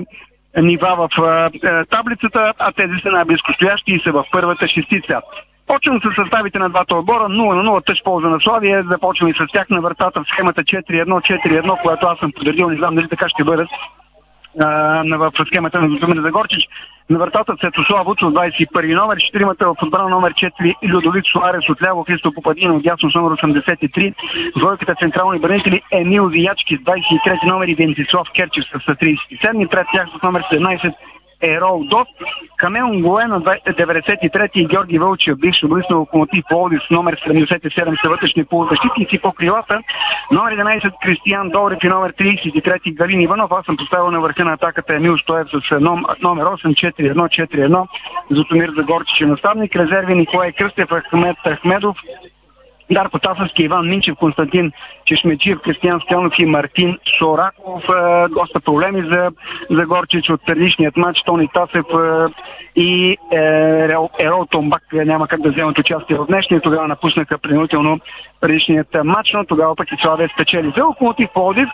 Speaker 27: нива в а, таблицата, а тези са най-близко стоящи и са в първата шестица. Почвам с съставите на двата отбора. 0 на 0 тъж полза на Славия. Започвам с тях на вратата в схемата 4-1-4-1, която аз съм подредил. Не знам дали така ще бъдат в схемата на Зотомир Загорчич. На вратата Цветослав Вуцов, 21 номер, четиримата в отбрана номер 4 Людовик Суарес от ляво, Христо Попадина от дясно номер 83, двойката централни бранители Емил Виячки с 23 номер и Венцислав Керчев с 37, пред тях с номер 17 Ерол Дот, Камел Гое на 93 и Георги Вълчев, бивш футболист на Локомотив Пловдив номер 77 са вътрешни полузащитници по крилата, номер 11 Кристиян Добрев и номер 33 Галин Иванов. Аз съм поставил на върха на атаката Емил Стоев с ном, номер 8 4-1 4-1 Зотомир Загорчич е наставник, резерви Николай Кръстев, Ахмед Ахмедов, Дарко Тасовски, Иван Минчев, Константин Чешмечиев, Кристиан Стелнов и Мартин Шораков. Е, доста проблеми за, за Горчич от предишният матч. Тони Тасев е, и е, Ерол Томбак няма как да вземат участие в днешния. Тогава напуснаха принудително предишният матч, но тогава пък и Славия спечели. За Локомотив Плодив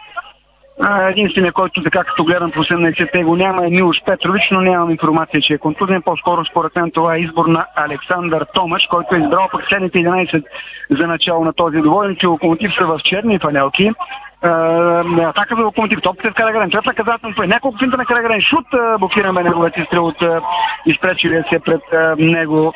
Speaker 27: Единственият, който така като гледам по 18-те го няма е Милош Петрович, но нямам информация, че е контузен. По-скоро според мен това е избор на Александър Томаш, който е избрал пък следните 11 за начало на този доволен, че локомотив са в черни фанелки. атака за локомотив, топката в Карагарен, трета наказателно той, няколко финта на Карагарен, шут, блокираме неговите стрел от изпречилия се пред него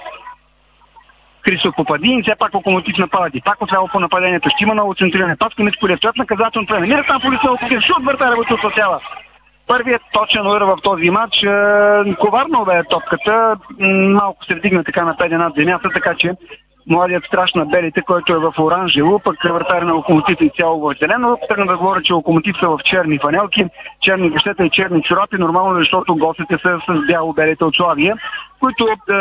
Speaker 27: Христо Попадин все пак локомотив нападат. И пак отляво по нападението. Ще има ново центриране. Паска Митко стоят наказателно време. Мира там полиция от шут вратаря го спасява. Първият точен удар в този матч. Коварно бе топката. Малко се вдигна така на педе над земята, така че младият страш на белите, който е в оранжево, пък вратаря на локомотив е цяло в зелено. Тръгна да говоря, че локомотив са в черни фанелки, черни гъщета и черни чорапи, нормално е, защото гостите са с бяло-белите от Славия които е,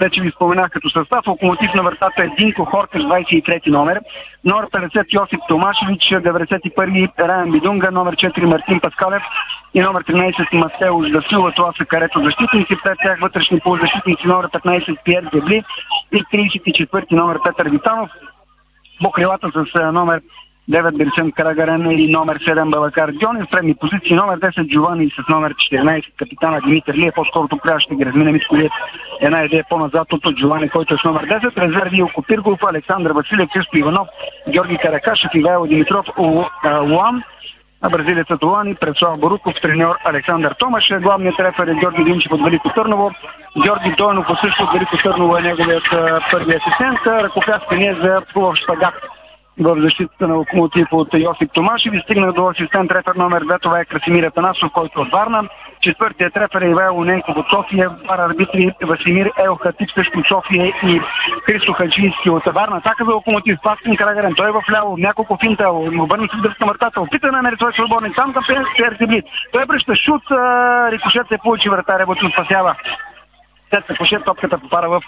Speaker 27: вече ви споменах като състав. Локомотив на вратата е Динко Хоркаш, 23 номер, номер 50 Йосип Томашевич, 91 Райан Бидунга, номер 4 Мартин Паскалев и номер 13 Матеуш Дасила. Това са карето защитници, пред тях вътрешни полузащитници, номер 15 Пьер Дебли и 34 номер Петър Витанов. По крилата с номер 9 Берсен Карагарен и номер 7 Балакар Диони. В предни позиции номер 10 Джовани с номер 14 капитана Димитър Лие. По-скоро тук трябва ще ги разминем Митко Една идея по-назад от Джовани, който е с номер 10. Резерви Илко Пиргов, Александър Василев, Христо Иванов, Георги Каракашев, Ивайло Димитров, Луан, бразилецът Луани, Предслав Боруков, треньор Александър Томаш, главният рефер е Георги Димчев от Велико Търново, Георги Дойнов също от Велико Търново е неговият първи асистент, ръкопляскане за хубав шпагат в защитата на локомотив от Йосип Томашев и стигна до асистент трефер номер 2, това е Красимир Атанасов, който е от Варна. Четвъртият трефер е Ивайло Ненков от София, пара арбитри Васимир Елхатип също София и Христо Хаджийски от Варна. Така за локомотив. Паскин Карагарен, той е в ляво, няколко финта, обърна се дръжка мъртата, опита да намери свой свободник, там към Пенсер Той бръща шут, рикошет се получи вратаря, Бутин спасява. След рикошет топката попара в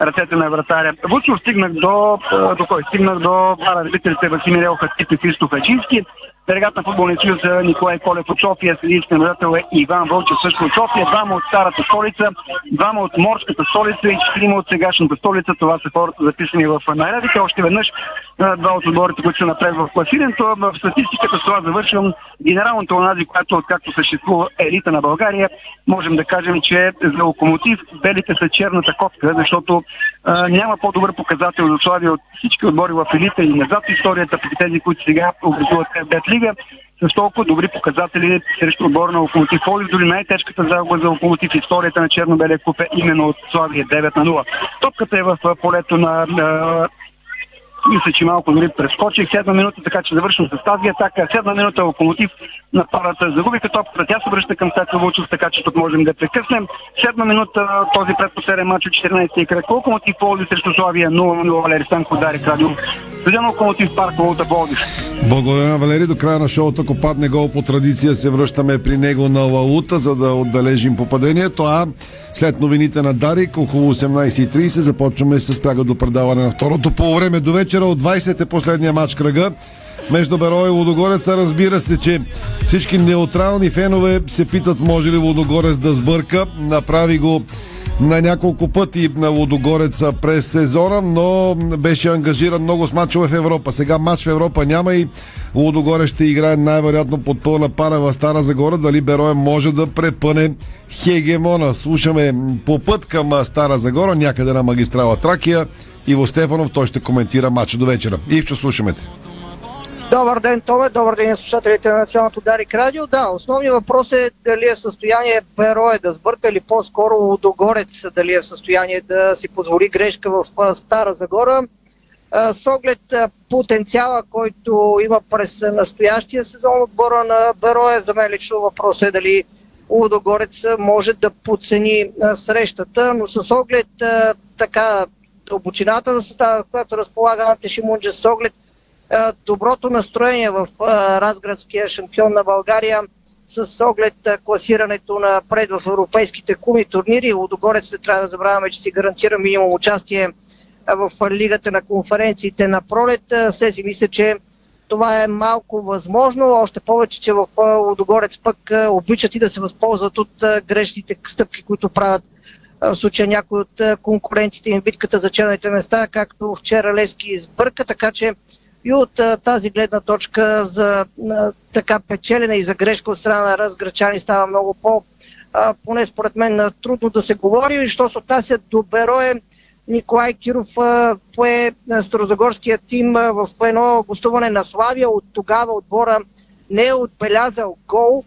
Speaker 27: ръцете на вратаря. Вучо стигнах до, до кой? Стигнах до арбитрите Васимир Елхатип и Христо Хаджийски. Делегат на футболния съюз Николай Колев от София, следи наблюдател е Иван Вълчев също от София, двама от старата столица, двама от морската столица и четирима от сегашната столица. Това са хората записани в нарядите. Още веднъж два от отборите, които са напред в класирането. В статистиката с това завършвам генералното онази, която откакто съществува елита на България, можем да кажем, че за локомотив белите са черната котка, защото а, няма по-добър показател за Славия от всички отбори в елита и назад историята, по тези, които сега образуват Бет Лига с толкова добри показатели срещу отбора на Локомотив Олив. Дори най-тежката загуба за Локомотив историята на Черно-Белия куп е именно от Славия 9 на 0. Топката е в полето на мисля, че малко дори прескочих. Седма минута, така че завършвам с тази атака. Седма минута локомотив на парата загубиха топката. Тя се връща към Стака Вълчев, така че тук можем да прекъснем. Седма минута този предпоследен матч от 14 кръг. Локомотив Пловдив срещу Славия 0-0. Валери Станко удари радио. Стадион Локомотив парк Волта Пловдив.
Speaker 1: Благодаря Валери. До края на шоуто, ако падне гол по традиция, се връщаме при него на Лаута, за да отбележим попадението. А след новините на Дарик, около 18.30 започваме с пряга до предаване на второто по време до вечера от 20 е последния матч кръга между Беро и Лудогореца. Разбира се, че всички неутрални фенове се питат може ли Лудогорец да сбърка. Направи го на няколко пъти на Лудогореца през сезона, но беше ангажиран много с мачове в Европа. Сега матч в Европа няма и Лудогоре ще играе най-вероятно под пълна пара в Стара Загора. Дали Берое може да препъне хегемона. Слушаме по път към Стара Загора, някъде на магистрала Тракия. Иво Стефанов, той ще коментира матча до вечера. Ивчо, слушаме те.
Speaker 28: Добър ден, Томе. Добър ден слушателите на Националното Дарик Радио. Да, основният въпрос е дали е в състояние Берое да сбърка или по-скоро Лудогорец дали е в състояние да си позволи грешка в Стара Загора. С оглед потенциала, който има през настоящия сезон отбора на Берое, за мен лично въпрос е дали Лудогорец може да подцени срещата, но с оглед така дълбочината на състава, която разполага Анте Шимунджа, с оглед доброто настроение в разградския шампион на България с оглед класирането на пред в европейските куми турнири. Лудогорец не трябва да забравяме, че си гарантира минимум участие в лигата на конференциите на пролет. Се си мисля, че това е малко възможно, още повече, че в Лудогорец пък обичат и да се възползват от грешните стъпки, които правят в случая някои от конкурентите им битката за челните места, както вчера Лески избърка, така че и от тази гледна точка за така печелене и за грешка от страна на разграчани става много по, поне според мен, трудно да се говори. Що се отнася до Берое, Николай Киров пое Старозагорския тим в едно гостуване на Славия. От тогава отбора не е отбелязал гол,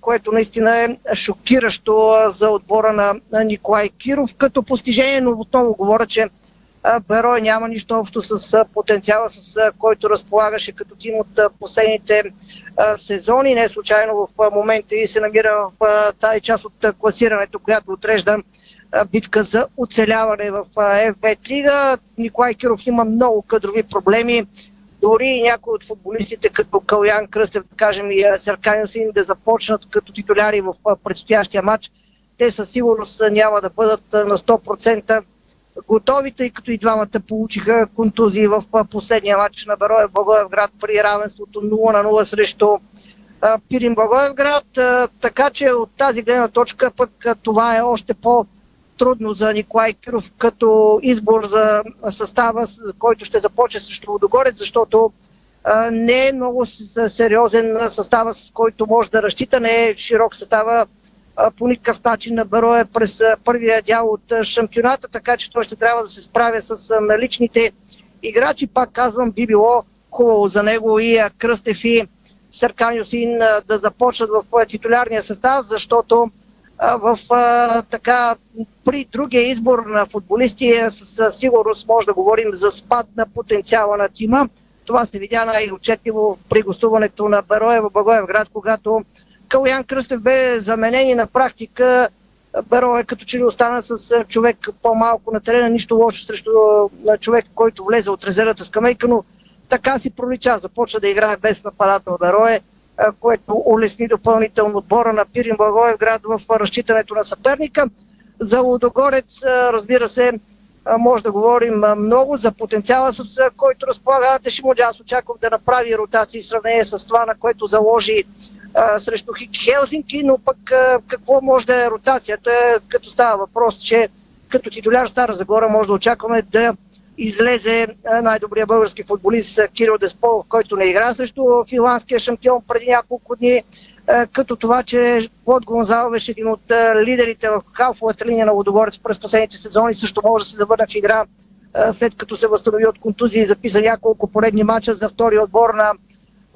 Speaker 28: което наистина е шокиращо за отбора на, на Николай Киров. Като постижение, но отново говоря, че Берой няма нищо общо с потенциала, с който разполагаше като тим от последните сезони. Не случайно в момента и се намира в тази част от класирането, която отрежда битка за оцеляване в F5 лига. Николай Киров има много кадрови проблеми. Дори някои от футболистите, като Калян Кръстев, да кажем и Серканин Син, да започнат като титуляри в предстоящия матч, те със сигурност няма да бъдат на 100% готови, тъй като и двамата получиха контузии в последния матч на Бероев Благоевград при равенството 0 на 0 срещу Пирин Благоевград. Така че от тази гледна точка пък това е още по- трудно за Николай Киров като избор за състава, който ще започне срещу Водогорец, защото не е много сериозен състава, с който може да разчита, не е широк състава по никакъв начин на Берое през първия дял от шампионата, така че той ще трябва да се справя с наличните играчи. Пак казвам, би било хубаво за него и Кръстев и Съркан да започнат в титулярния състав, защото в така при другия избор на футболисти е, със сигурност може да говорим за спад на потенциала на тима. Това се видя най-отчетливо при гостуването на Берое в Благоевград, когато Калян Кръстев бе заменен и на практика Берое като че ли остана с човек по-малко на терена, нищо лошо срещу а, човек, който влезе от резервата скамейка, но така си пролича. Започва да играе без нападател Берое, което улесни допълнително отбора на Пирин Благоевград в а, разчитането на съперника. За Лудогорец, разбира се, може да говорим много за потенциала, с който разполага Анте Шимоджа. Аз очаквам да направи ротации в сравнение с това, на което заложи а, срещу Хелзинки, но пък а, какво може да е ротацията, като става въпрос, че като титуляр Стара Загора може да очакваме да излезе а, най-добрият български футболист Кирил Деспол, който не игра срещу финландския шампион преди няколко дни, като това, че Клод Гонзал беше един от лидерите в халфовата линия на Лодогорец през последните сезони, също може да се завърне в игра след като се възстанови от контузии и записа няколко поредни мача за втори отбор на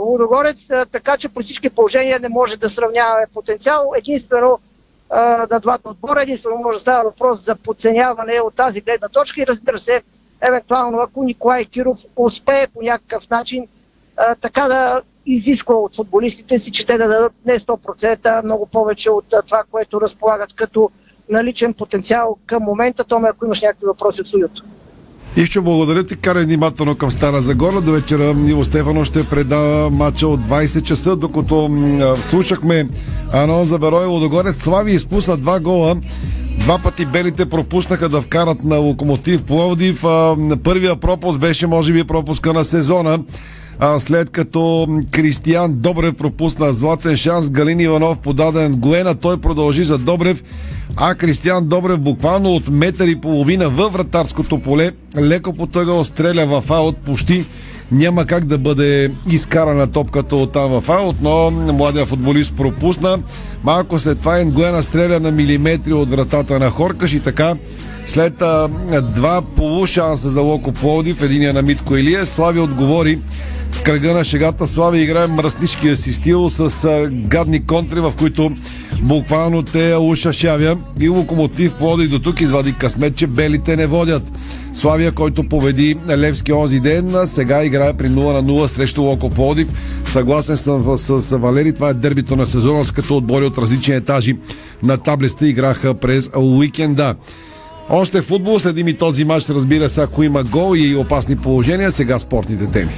Speaker 28: Лудогорец, така че при всички положения не може да сравняваме потенциал. Единствено а, на двата отбора, единствено може да става въпрос за подценяване от тази гледна точка и разбира се, евентуално ако Николай Киров успее по някакъв начин така да изисква от футболистите си, че те да дадат не 100%, а много повече от това, което разполагат като наличен потенциал към момента. Томе, ако имаш някакви въпроси от студиото.
Speaker 1: Ивчо, благодаря ти. Карай внимателно към Стара Загора. До вечера Иво Стефано ще предава матча от 20 часа, докато м, слушахме анонс за Берой Лодогорец. Слави изпусна два гола. Два пъти белите пропуснаха да вкарат на Локомотив Пловдив. Първия пропуск беше, може би, пропуска на сезона. След като Кристиян Добрев пропусна златен шанс, Галин Иванов подаден Гоена, той продължи за Добрев, а Кристиян Добрев буквално от метър и половина във вратарското поле, леко потъгал, стреля в аут почти няма как да бъде изкарана топката от там в аут, но младия футболист пропусна. Малко след това Енгуена стреля на милиметри от вратата на Хоркаш и така след а, два полушанса за Локо Пловдив, единия на Митко Илия, Слави отговори кръга на шегата. Слави играе мръсничкия си стил с а, гадни контри, в които буквално те ушашавя и Локомотив Пловдив до тук извади късмет, че белите не водят. Славия, който победи Левски онзи ден, сега играе при 0 на 0 срещу Локо Пловдив. Съгласен съм с, с Валери, това е дербито на сезона, с като отбори от различни етажи на таблиста играха през уикенда. Още футбол, следим и този матч, разбира се, ако има гол и опасни положения. Сега спортните теми.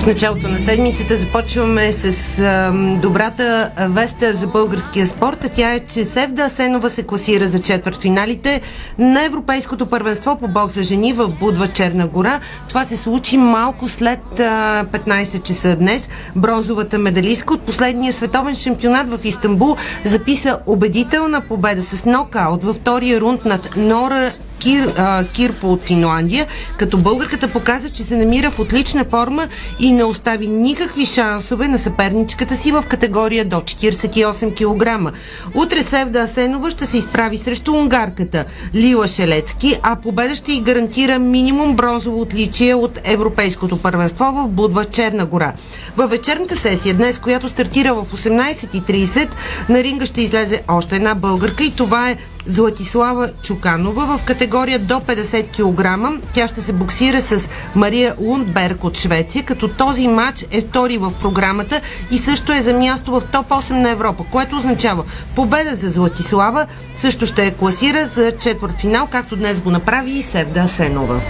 Speaker 2: В началото на седмицата започваме с а, добрата веста за българския спорт. Тя е, че Севда Асенова се класира за четвъртфиналите на Европейското първенство по бокс за жени в Будва Черна гора. Това се случи малко след а, 15 часа днес. Бронзовата медалистка от последния световен шампионат в Истанбул записа убедителна победа с нокаут във втория рунд над Нора Кир, а, Кирпо от Финландия, като българката показа, че се намира в отлична форма и не остави никакви шансове на съперничката си в категория до 48 кг. Утре Севда Асенова ще се изправи срещу унгарката Лила Шелецки, а победа ще й гарантира минимум бронзово отличие от Европейското първенство в Будва Черна гора. Във вечерната сесия днес, която стартира в 18.30, на ринга ще излезе още една българка и това е Златислава Чуканова в категория до 50 кг. Тя ще се боксира с Мария Лундберг от Швеция, като този матч е втори в програмата и също е за място в топ 8 на Европа, което означава победа за Златислава, също ще е класира за четвърт финал, както днес го направи и Севда Асенова.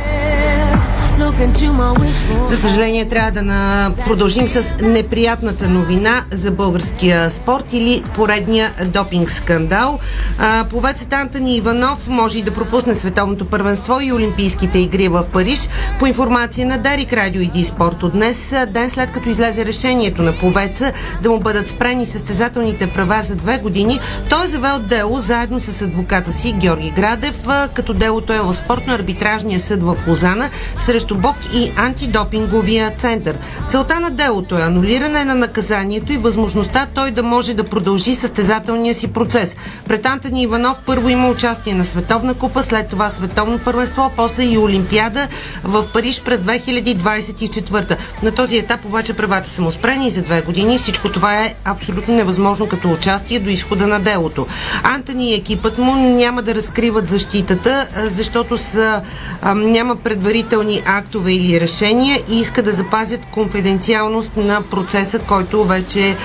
Speaker 2: За съжаление, трябва да на... продължим с неприятната новина за българския спорт или поредния допинг скандал. А, повецът Антони Иванов може и да пропусне световното първенство и Олимпийските игри в Париж. По информация на Дарик Радио и Ди Спорт от днес, ден след като излезе решението на повеца да му бъдат спрени състезателните права за две години, той е завел дело заедно с адвоката си Георги Градев, като делото е в спортно-арбитражния съд в Лозана срещу БОК и антидопинговия център. Целта на делото е анулиране на наказанието и възможността той да може да продължи състезателния си процес. Пред Антони Иванов първо има участие на Световна купа, след това Световно първенство, после и Олимпиада в Париж през 2024. На този етап обаче правата са му спрени за две години. Всичко това е абсолютно невъзможно като участие до изхода на делото. Антони и екипът му няма да разкриват защитата, защото са, а, няма предварителни актове или решения и иска да запазят конфиденциалност на процеса, който вече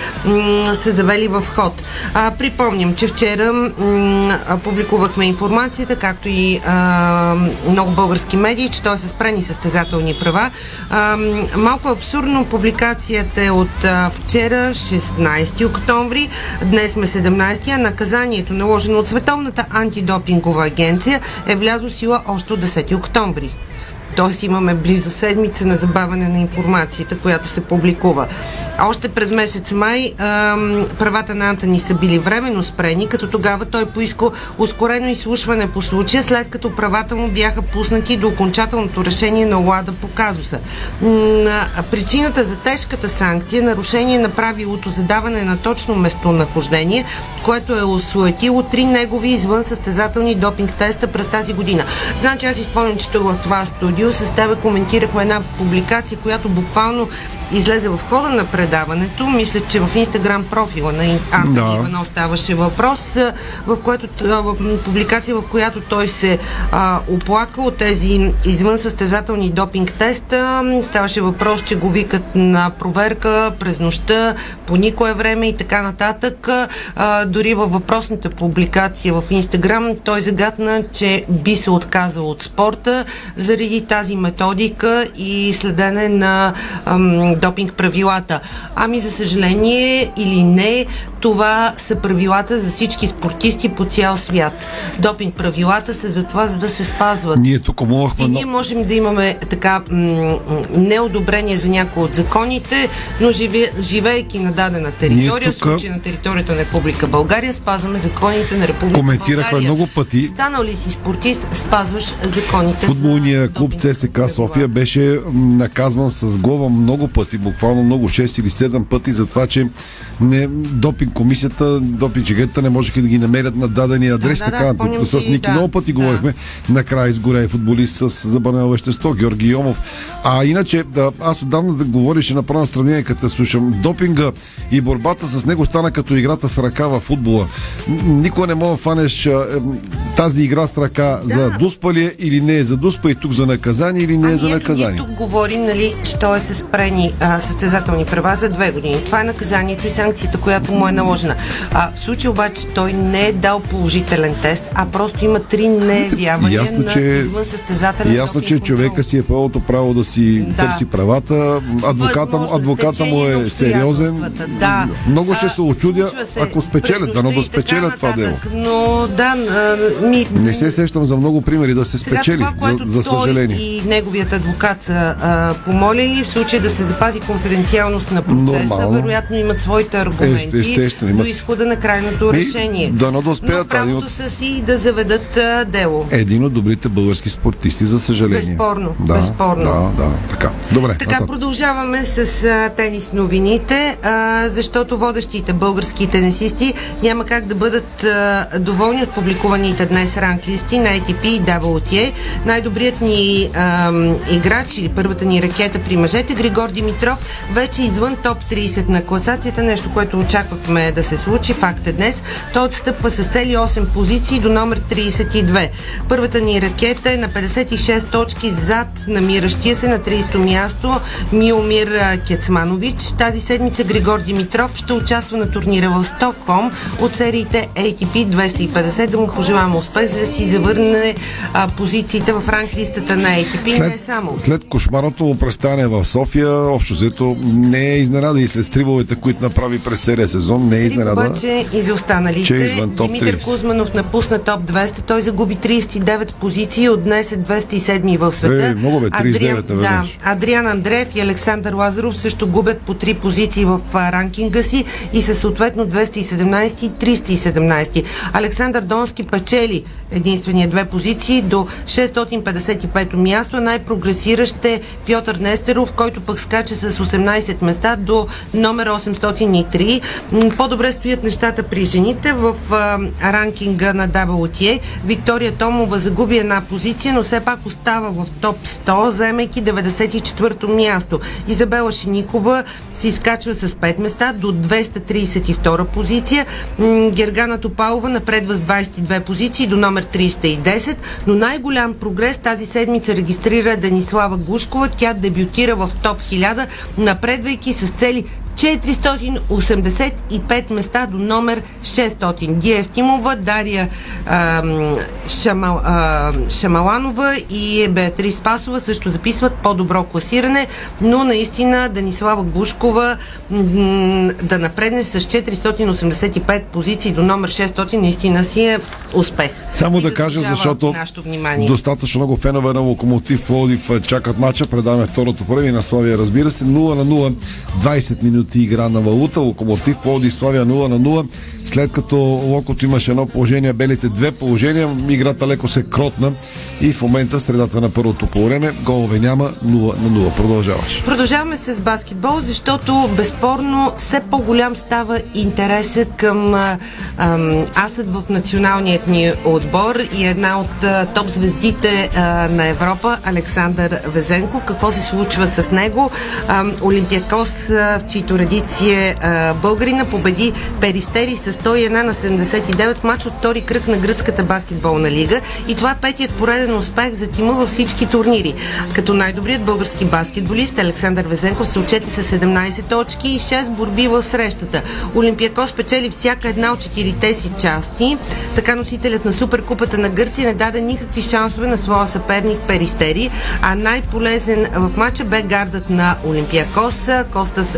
Speaker 2: се завели в ход. А, припомням, че вчера м- публикувахме информацията, както и а, много български медии, че той е с спрени състезателни права. А, малко абсурдно публикацията е от а, вчера, 16 октомври, днес сме 17, а наказанието наложено от Световната антидопингова агенция е влязло сила още от 10 октомври. Тоест имаме близо седмица на забавяне на информацията, която се публикува. Още през месец май ам, правата на Антони са били временно спрени, като тогава той поиска ускорено изслушване по случая, след като правата му бяха пуснати до окончателното решение на ОЛАДа по казуса. На причината за тежката санкция е нарушение на правилото за даване на точно местонахождение, което е осуетило три негови извън състезателни допинг теста през тази година. Значи аз изпомням, че тук в това студио с тебе коментирахме една публикация, която буквално излезе в хода на предаването. Мисля, че в инстаграм профила на Антони да. Иванов ставаше въпрос, в, което, в публикация, в която той се а, оплака от тези извън състезателни допинг теста. Ставаше въпрос, че го викат на проверка през нощта, по никое време и така нататък. А, дори във въпросната публикация в инстаграм той загадна, че би се отказал от спорта заради тази методика и следене на ам, допинг правилата. Ами, за съжаление или не, това са правилата за всички спортисти по цял свят. Допинг правилата са за това, за да се спазват.
Speaker 1: Ние тук мовахме...
Speaker 2: И ние можем да имаме така м- неодобрение за някои от законите, но живе, живеейки на дадена територия, тук... в случай на територията на Република България, спазваме законите на Република
Speaker 1: Коментирахме
Speaker 2: България.
Speaker 1: много пъти.
Speaker 2: Станал ли си спортист, спазваш законите.
Speaker 1: Футболния клуб ЦСК София беше наказван с глава много пъти, буквално много 6 или 7 пъти за това, че не, допинг комисията, допинг не можеха да ги намерят на дадения адрес.
Speaker 2: Да, да,
Speaker 1: така,
Speaker 2: да,
Speaker 1: с Ники
Speaker 2: да,
Speaker 1: много пъти
Speaker 2: да.
Speaker 1: говорихме. Накрая изгоря футболист с забранено вещество, Георги Йомов. А иначе, да, аз отдавна да говориш и направя сравнение, като слушам. Допинга и борбата с него стана като играта с ръка в футбола. Никога не мога да фанеш а, е, тази игра с ръка да. за дуспа ли е или не е за дуспа и тук за наказание или не е за
Speaker 2: Ами ето,
Speaker 1: наказание.
Speaker 2: Ние тук говорим, нали, че той е с спрени а, състезателни права за две години. Това е наказанието и санкцията, която му е наложена. А, в случай обаче той не е дал положителен тест, а просто има три неявявания
Speaker 1: Ясно,
Speaker 2: на
Speaker 1: че-
Speaker 2: извън състезателен
Speaker 1: Ясно, че
Speaker 2: контрол.
Speaker 1: човека си е пълното право да си
Speaker 2: Да.
Speaker 1: търси правата. Адвоката, му- адвоката му е сериозен.
Speaker 2: Да.
Speaker 1: Много ще се очудя, ако спечелят. Дано да спечелят това дело.
Speaker 2: Но да, ми,
Speaker 1: Не се сещам за много примери да се
Speaker 2: Сега
Speaker 1: спечели,
Speaker 2: това, което
Speaker 1: за, за съжаление.
Speaker 2: и неговият адвокат са а, помолили, в случай да се запази конфиденциалност на процеса,
Speaker 1: Нормално.
Speaker 2: вероятно имат своите аргументи
Speaker 1: Е, естествено, имат
Speaker 2: до изхода на крайното
Speaker 1: Ми,
Speaker 2: решение.
Speaker 1: да успеят,
Speaker 2: Но
Speaker 1: това е един
Speaker 2: правото
Speaker 1: от-
Speaker 2: са си да заведат а, дело.
Speaker 1: Един от добрите български спортисти, за съжаление.
Speaker 2: Безспорно,
Speaker 1: да,
Speaker 2: безспорно.
Speaker 1: Да, да, така. Добре.
Speaker 2: Така,
Speaker 1: нататък.
Speaker 2: продължаваме с а, тенис новините, а, защото водещите български тенисисти няма как да бъдат а, доволни от публикуваните днес ранглисти на ATP и WTA. Най-добрият ни ам, играч или първата ни ракета при мъжете, Григор Димитров, вече извън топ 30 на класацията, нещо, което очаквахме да се случи. Факт е днес. Той отстъпва с цели 8 позиции до номер 32. Първата ни ракета е на 56 точки зад намиращия се на 30 място Миомир Кецманович. Тази седмица Григор Димитров ще участва на турнира в Стокхолм от сериите ATP 250. Да му пожелавам успех, за да си завърне а, позициите в ранглистата на ATP. и не само.
Speaker 1: след кошмарното му представяне в София, общо взето не е изненада и след стривовете, които направи през целия сезон, не е изненада.
Speaker 2: обаче и за останалите.
Speaker 1: че е
Speaker 2: Димитър
Speaker 1: 30.
Speaker 2: Кузманов напусна топ 200. Той загуби 39 позиции. От днес е 207 в света.
Speaker 1: Е, много бе, 39
Speaker 2: да,
Speaker 1: наведнъж.
Speaker 2: Адриан Андреев и Александър Лазаров също губят по 3 позиции в ранкинга си и са съответно 217 и 317. Александър Донски печели единствения две позиции до 655 място. Най-прогресиращ е Пьотър Нестеров, който пък скача с 18 места до номер 803. М, По-добре стоят нещата при жените в ранкинга на WTA. Виктория Томова загуби една позиция, но все пак остава в топ 100, заемайки 94-то място. Изабела Шиникова се изкачва с 5 места до 232 позиция. Гергана Топалова напредва с 22 позиции до номер 310, но най-голям прогрес тази седмица регистрира Денислава Гушкова. Тя дебютира в топ 1000, напредвайки с цели 485 места до номер 600. Дия Евтимова, Дария ам, Шама, а, Шамаланова и Беатрис Пасова също записват по-добро класиране, но наистина Данислава Глушкова да напредне с 485 позиции до номер 600 наистина си е успех.
Speaker 1: Само
Speaker 2: И
Speaker 1: да кажа, защото достатъчно много фенове на Локомотив Пловдив е, чакат мача. Предаваме второто време и на Славия, разбира се. 0 на 0, 20 минути игра на валута. Локомотив Пловдив Славия 0 на 0. След като Локото имаше едно положение, белите две положения, играта леко се кротна и в момента средата на първото полувреме голове няма 0 на 0. Продължаваш.
Speaker 2: Продължаваме с баскетбол, защото безспорно все по-голям става интереса към ам, асът в националният ни отбор и една от топ звездите на Европа, Александър Везенков. Какво се случва с него? Олимпиакос, в чието редици е българина, победи Перистери с 101 на 79 матч от втори кръг на гръцката баскетболна лига и това е петият пореден успех за тима във всички турнири. Като най-добрият български баскетболист Александър Везенков се отчете с 17 точки и 6 борби в срещата. Олимпиакос печели всяка една от четирите си части. Така носителят на Суперкупата на Гърция не даде никакви шансове на своя съперник Перистери, а най-полезен в матча бе гардът на Олимпиакос Костас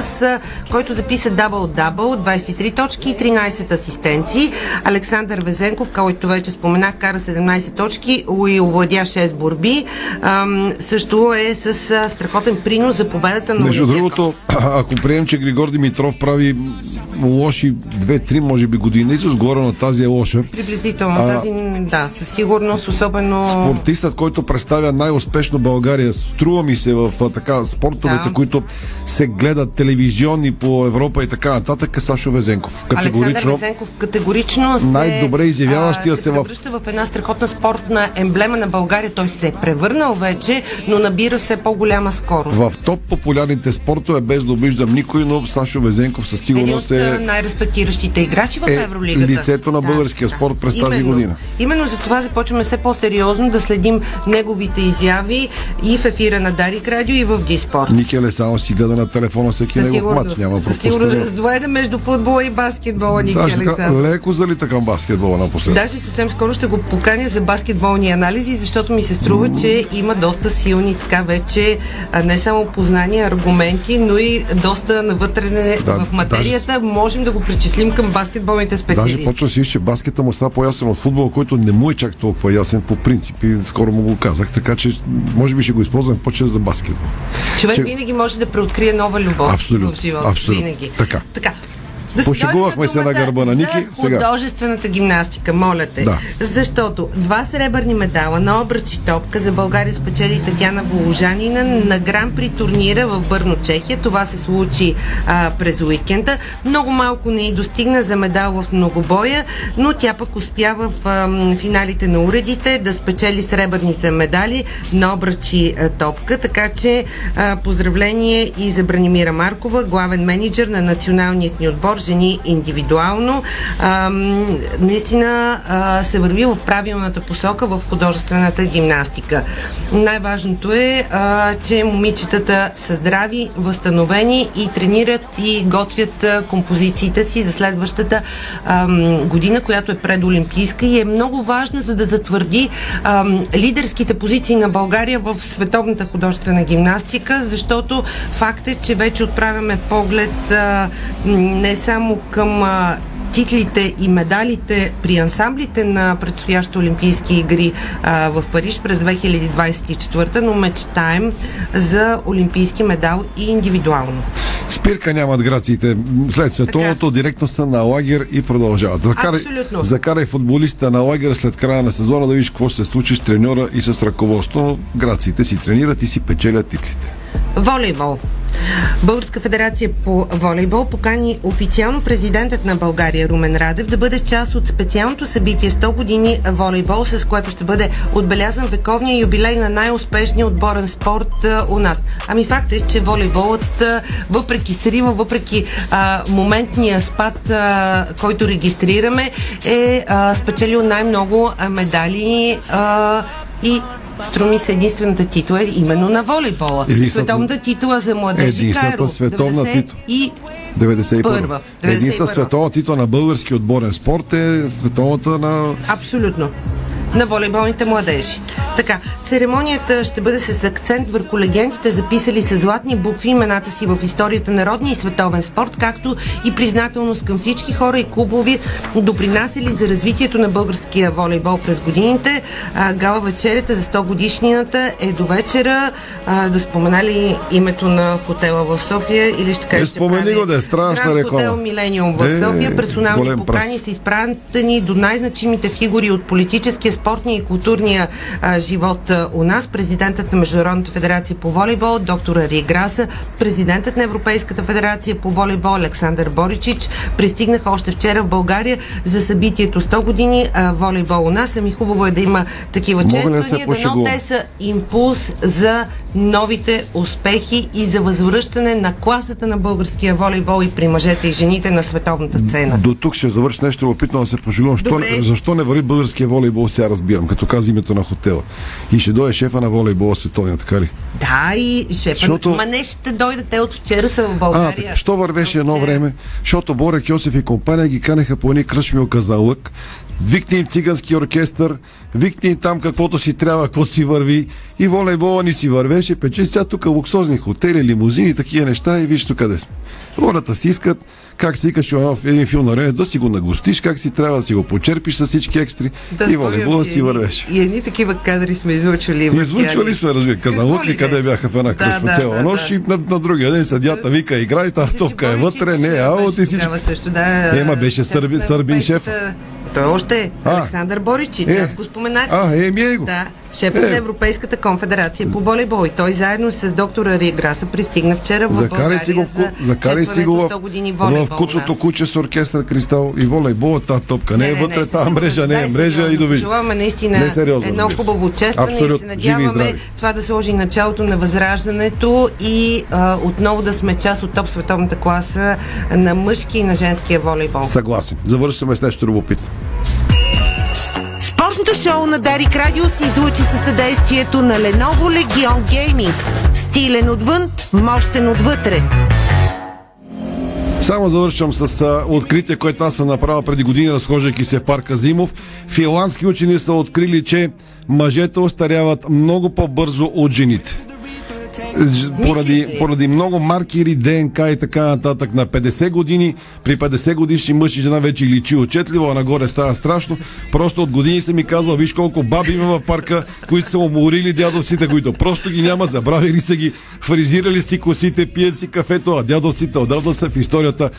Speaker 2: Слукас, който записа дабл-дабл, 23 точки и 13 асистенции. Александър Везенков, който вече споменах, кара 17 точки и овладя 6 борби. Ам, също е с страхотен принос за победата на
Speaker 1: Между другото, ако приемем, че Григор Димитров прави лоши 2-3, може би години, с горе на тази е лоша.
Speaker 2: Приблизително.
Speaker 1: А,
Speaker 2: Тази, да, със сигурност, особено...
Speaker 1: Спортистът, който представя най-успешно България, струва ми се в така спортовете,
Speaker 2: Да.
Speaker 1: които се гледат телевизионни по Европа и така нататък, е Сашо Везенков.
Speaker 2: Александър
Speaker 1: Категорично
Speaker 2: Везенков категорично се,
Speaker 1: най-добре изявяващия
Speaker 2: а,
Speaker 1: се
Speaker 2: се
Speaker 1: в-
Speaker 2: в една страхотна спортна емблема на България. Той се е превърнал вече, но набира все по-голяма скорост.
Speaker 1: в топ популярните спортове, без да обиждам никой, но Сашо Везенков със сигурност
Speaker 2: а,
Speaker 1: е,
Speaker 2: най-респектиращите играчи в
Speaker 1: е
Speaker 2: Евролигата.
Speaker 1: лицето на българския спорт през тази
Speaker 2: Именно.
Speaker 1: година.
Speaker 2: Именно за това започваме все по-сериозно да следим неговите изяви и в ефира на Дарик Радио и в Диспорт.
Speaker 1: Никел е само си гледа на телефона всеки негов матч. Няма
Speaker 2: със сигурност
Speaker 1: пропускане.
Speaker 2: раздвоена между футбола и баскетбола, Ники
Speaker 1: Даже така, леко залита към баскетбола напоследък.
Speaker 2: Даже съвсем скоро ще го поканя за баскетболни анализи, защото ми се струва, че има доста силни така вече не само познания, аргументи, но и доста навътрене
Speaker 1: Да,
Speaker 2: в материята. Можем да го причислим към баскетболните
Speaker 1: Даже
Speaker 2: специалисти.
Speaker 1: почва да си, че баскета му става по-ясен от футбола, който не му е чак толкова ясен по принцип и скоро му го казах, така че може би ще го използвам по-често за баскетбол.
Speaker 2: Човек
Speaker 1: Ще-
Speaker 2: винаги може да преоткрие нова любов
Speaker 1: Абсолютно,
Speaker 2: в живота.
Speaker 1: абсолютно.
Speaker 2: Винаги.
Speaker 1: Така.
Speaker 2: така. Да
Speaker 1: Пошегувахме се на гърба на Ники. Сега.
Speaker 2: художествената гимнастика, моля те.
Speaker 1: Да.
Speaker 2: Защото два сребърни медала на обръч и топка за България спечели Татяна Воложанина на гран при турнира в Бърно, Чехия. Това се случи а, през уикенда. Много малко не й достигна за медал в многобоя, но тя пък успя в а, финалите на уредите да спечели сребърните медали на обръч и а, топка. Така че а, поздравление и за Бранимира Маркова, главен менеджер на националният ни отбор жени индивидуално. А, наистина а, се върви в правилната посока в художествената гимнастика. Най-важното е, а, че момичетата са здрави, възстановени и тренират и готвят а, композициите си за следващата а, година, която е предолимпийска и е много важна, за да затвърди а, лидерските позиции на България в световната художествена гимнастика, защото факт е, че вече отправяме поглед а, не само към а, титлите и медалите при ансамблите на предстоящите Олимпийски игри а, в Париж през 2024, но мечтаем за олимпийски медал и индивидуално.
Speaker 1: Спирка нямат грациите. След световното директно са на лагер и продължават. Закарай,
Speaker 2: Абсолютно.
Speaker 1: закарай футболиста на лагер след края на сезона да видиш какво ще се случи с треньора и с ръководство. Грациите си тренират и си печелят титлите.
Speaker 2: Волейбол. Българска федерация по волейбол покани официално президентът на България Румен Радев да бъде част от специалното събитие 100 години волейбол, с което ще бъде отбелязан вековния юбилей на най-успешния отборен спорт у нас. Ами факт е, че волейболът, въпреки срива, въпреки а, моментния спад, а, който регистрираме, е а, спечелил най-много медали а, и Струми се единствената титла именно на волейбола.
Speaker 1: Единствената-
Speaker 2: Световната титла за младежи
Speaker 1: Единствената
Speaker 2: Кайро,
Speaker 1: световна
Speaker 2: 90
Speaker 1: титла.
Speaker 2: И
Speaker 1: 91.
Speaker 2: Първа.
Speaker 1: Единствена
Speaker 2: 91.
Speaker 1: световна титла на български отборен спорт е световната на
Speaker 2: Абсолютно. На волейболните младежи. Така, церемонията ще бъде с акцент върху легендите, записали с златни букви имената си в историята на родния и световен спорт, както и признателност към всички хора и клубови, допринасяли за развитието на българския волейбол през годините. А, гала вечерята за 100 годишнината е до вечера. А, да споменали името на хотела в София или ще кажете...
Speaker 1: спомени го, да е страшна реклама.
Speaker 2: Хотел Милениум в
Speaker 1: Е,
Speaker 2: София. Персонални покани
Speaker 1: пръст.
Speaker 2: са изпратени до най-значимите фигури от политическия, спортния и културния а, живот а, у нас. Президентът на Международната федерация по волейбол, доктор Ари Граса, президентът на Европейската федерация по волейбол Александър Боричич пристигнаха още вчера в България за събитието 100 години а, волейбол у нас. Ами хубаво е да има такива чествания, дано
Speaker 1: пошегувам?
Speaker 2: те са импулс за новите успехи и за възвръщане на класата на българския волейбол и при мъжете и жените на световната сцена.
Speaker 1: До тук ще завърши нещо опитно да се пожелувам. Защо, защо не върви българския волейбол, сега разбирам, като каза името на хотела. И ще дойде шефа на волейбола световния, така ли?
Speaker 2: Да, и шефа.
Speaker 1: Защото-
Speaker 2: Ма не ще дойдат, те от вчера са в
Speaker 1: А,
Speaker 2: България.
Speaker 1: така, що вървеше едно време? Защото Борек Йосиф и компания ги канеха по едни кръчми от Казанлък, викни им цигански оркестър, викни там каквото си трябва, какво си върви и волейбола ни си вървеше, пече сега тук луксозни хотели, лимузини, такива неща и виж тук къде сме. Хората си искат, как си викаш един филм на време, да си го нагостиш, как си трябва да си го почерпиш с всички екстри
Speaker 2: Да,
Speaker 1: и волейбола
Speaker 2: си
Speaker 1: си вървеше.
Speaker 2: И едни такива кадри сме излучвали.
Speaker 1: Излучвали сме, разбира. Казанлък ли къде бяха в една кръчма
Speaker 2: да,
Speaker 1: цяла
Speaker 2: да,
Speaker 1: нощ
Speaker 2: да.
Speaker 1: и на, на другия ден съдята вика играй, тази топка е вътре, не е аут и всичко.
Speaker 2: Също, да.
Speaker 1: Ема беше сърби, сърбин шеф.
Speaker 2: Той още е. Александър Боричич,
Speaker 1: Е.
Speaker 2: аз го споменах.
Speaker 1: А, е, ми е го.
Speaker 2: Да, шефът
Speaker 1: Е.
Speaker 2: на Европейската конфедерация по волейбол. И той заедно с доктора Ари Граса пристигна вчера в
Speaker 1: Закарай
Speaker 2: България
Speaker 1: си го, в
Speaker 2: за
Speaker 1: закарай си го в,
Speaker 2: 100 години
Speaker 1: в
Speaker 2: волейбол. у
Speaker 1: куцото куче с оркестър Кристал и волейбола, тази топка. Не, е вътре, тази
Speaker 2: съвсем
Speaker 1: мрежа, не е мрежа и довижда.
Speaker 2: Пожелаваме наистина
Speaker 1: Не, сериозно,
Speaker 2: едно хубаво честване и се надяваме това да сложи началото на възраждането и а, отново да сме част от топ световната класа на мъжки и на женския волейбол.
Speaker 1: Съгласен. Завършваме с нещо любопитно.
Speaker 2: Спортното шоу на Дарик Радио се излучи със съдействието на Lenovo Legion Gaming. Стилен отвън, мощен отвътре.
Speaker 1: Само завършвам с а, откритие, което аз съм направил преди години, разхождайки се в парка Зимов. Финландски учени са открили, че мъжете остаряват много по-бързо от жените. Поради, поради много маркери, ДНК и така нататък на 50 години, при 50 годишни мъж и жена вече личи отчетливо, а нагоре става страшно. Просто от години съм ми казал, виж колко баби има в парка, които са уморили дядовците, които просто ги няма, забравили са ги, фризирали си косите, пият си кафето, а дядовците отдавна са в историята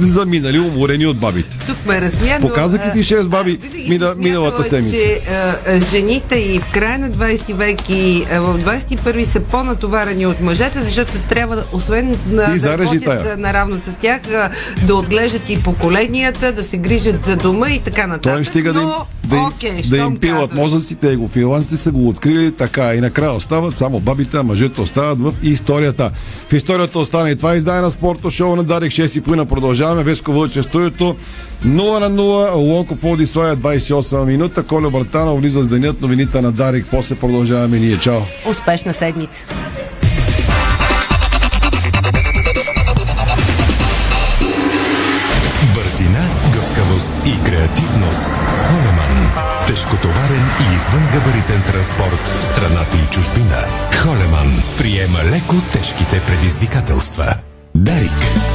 Speaker 1: заминали, уморени от бабите.
Speaker 2: Тук ме разсмя, но,
Speaker 1: Показах и ти 6 баби мина, миналата седмица.
Speaker 2: че а, а, жените и в края на 20 век и а, в 21 са по-натоварени от мъжете, защото трябва, освен на,
Speaker 1: Ти
Speaker 2: да работят
Speaker 1: тая.
Speaker 2: а, наравно с тях, а, да отглеждат и поколенията, да се грижат за дома и така нататък.
Speaker 1: Той им стига да им,
Speaker 2: но,
Speaker 1: да им,
Speaker 2: окей,
Speaker 1: да им пилат мозъците, го финландците са го открили така и накрая остават само бабите, а мъжете остават в историята. В историята остана и това издание на спорто шоу на Дарик 6 и половина. Продължаваме. Веско Вълче студиото 0 на 0. Локо Плоди Славя 28 минута. Коля Бартанов влиза с денят новините на Дарик. После продължаваме ние. Чао!
Speaker 2: Успешна седмица.
Speaker 22: Бързина, гъвкавост и креативност с Холеман. Тежкотоварен и извънгабаритен транспорт в страната и чужбина. Холеман приема леко тежките предизвикателства. Дарик.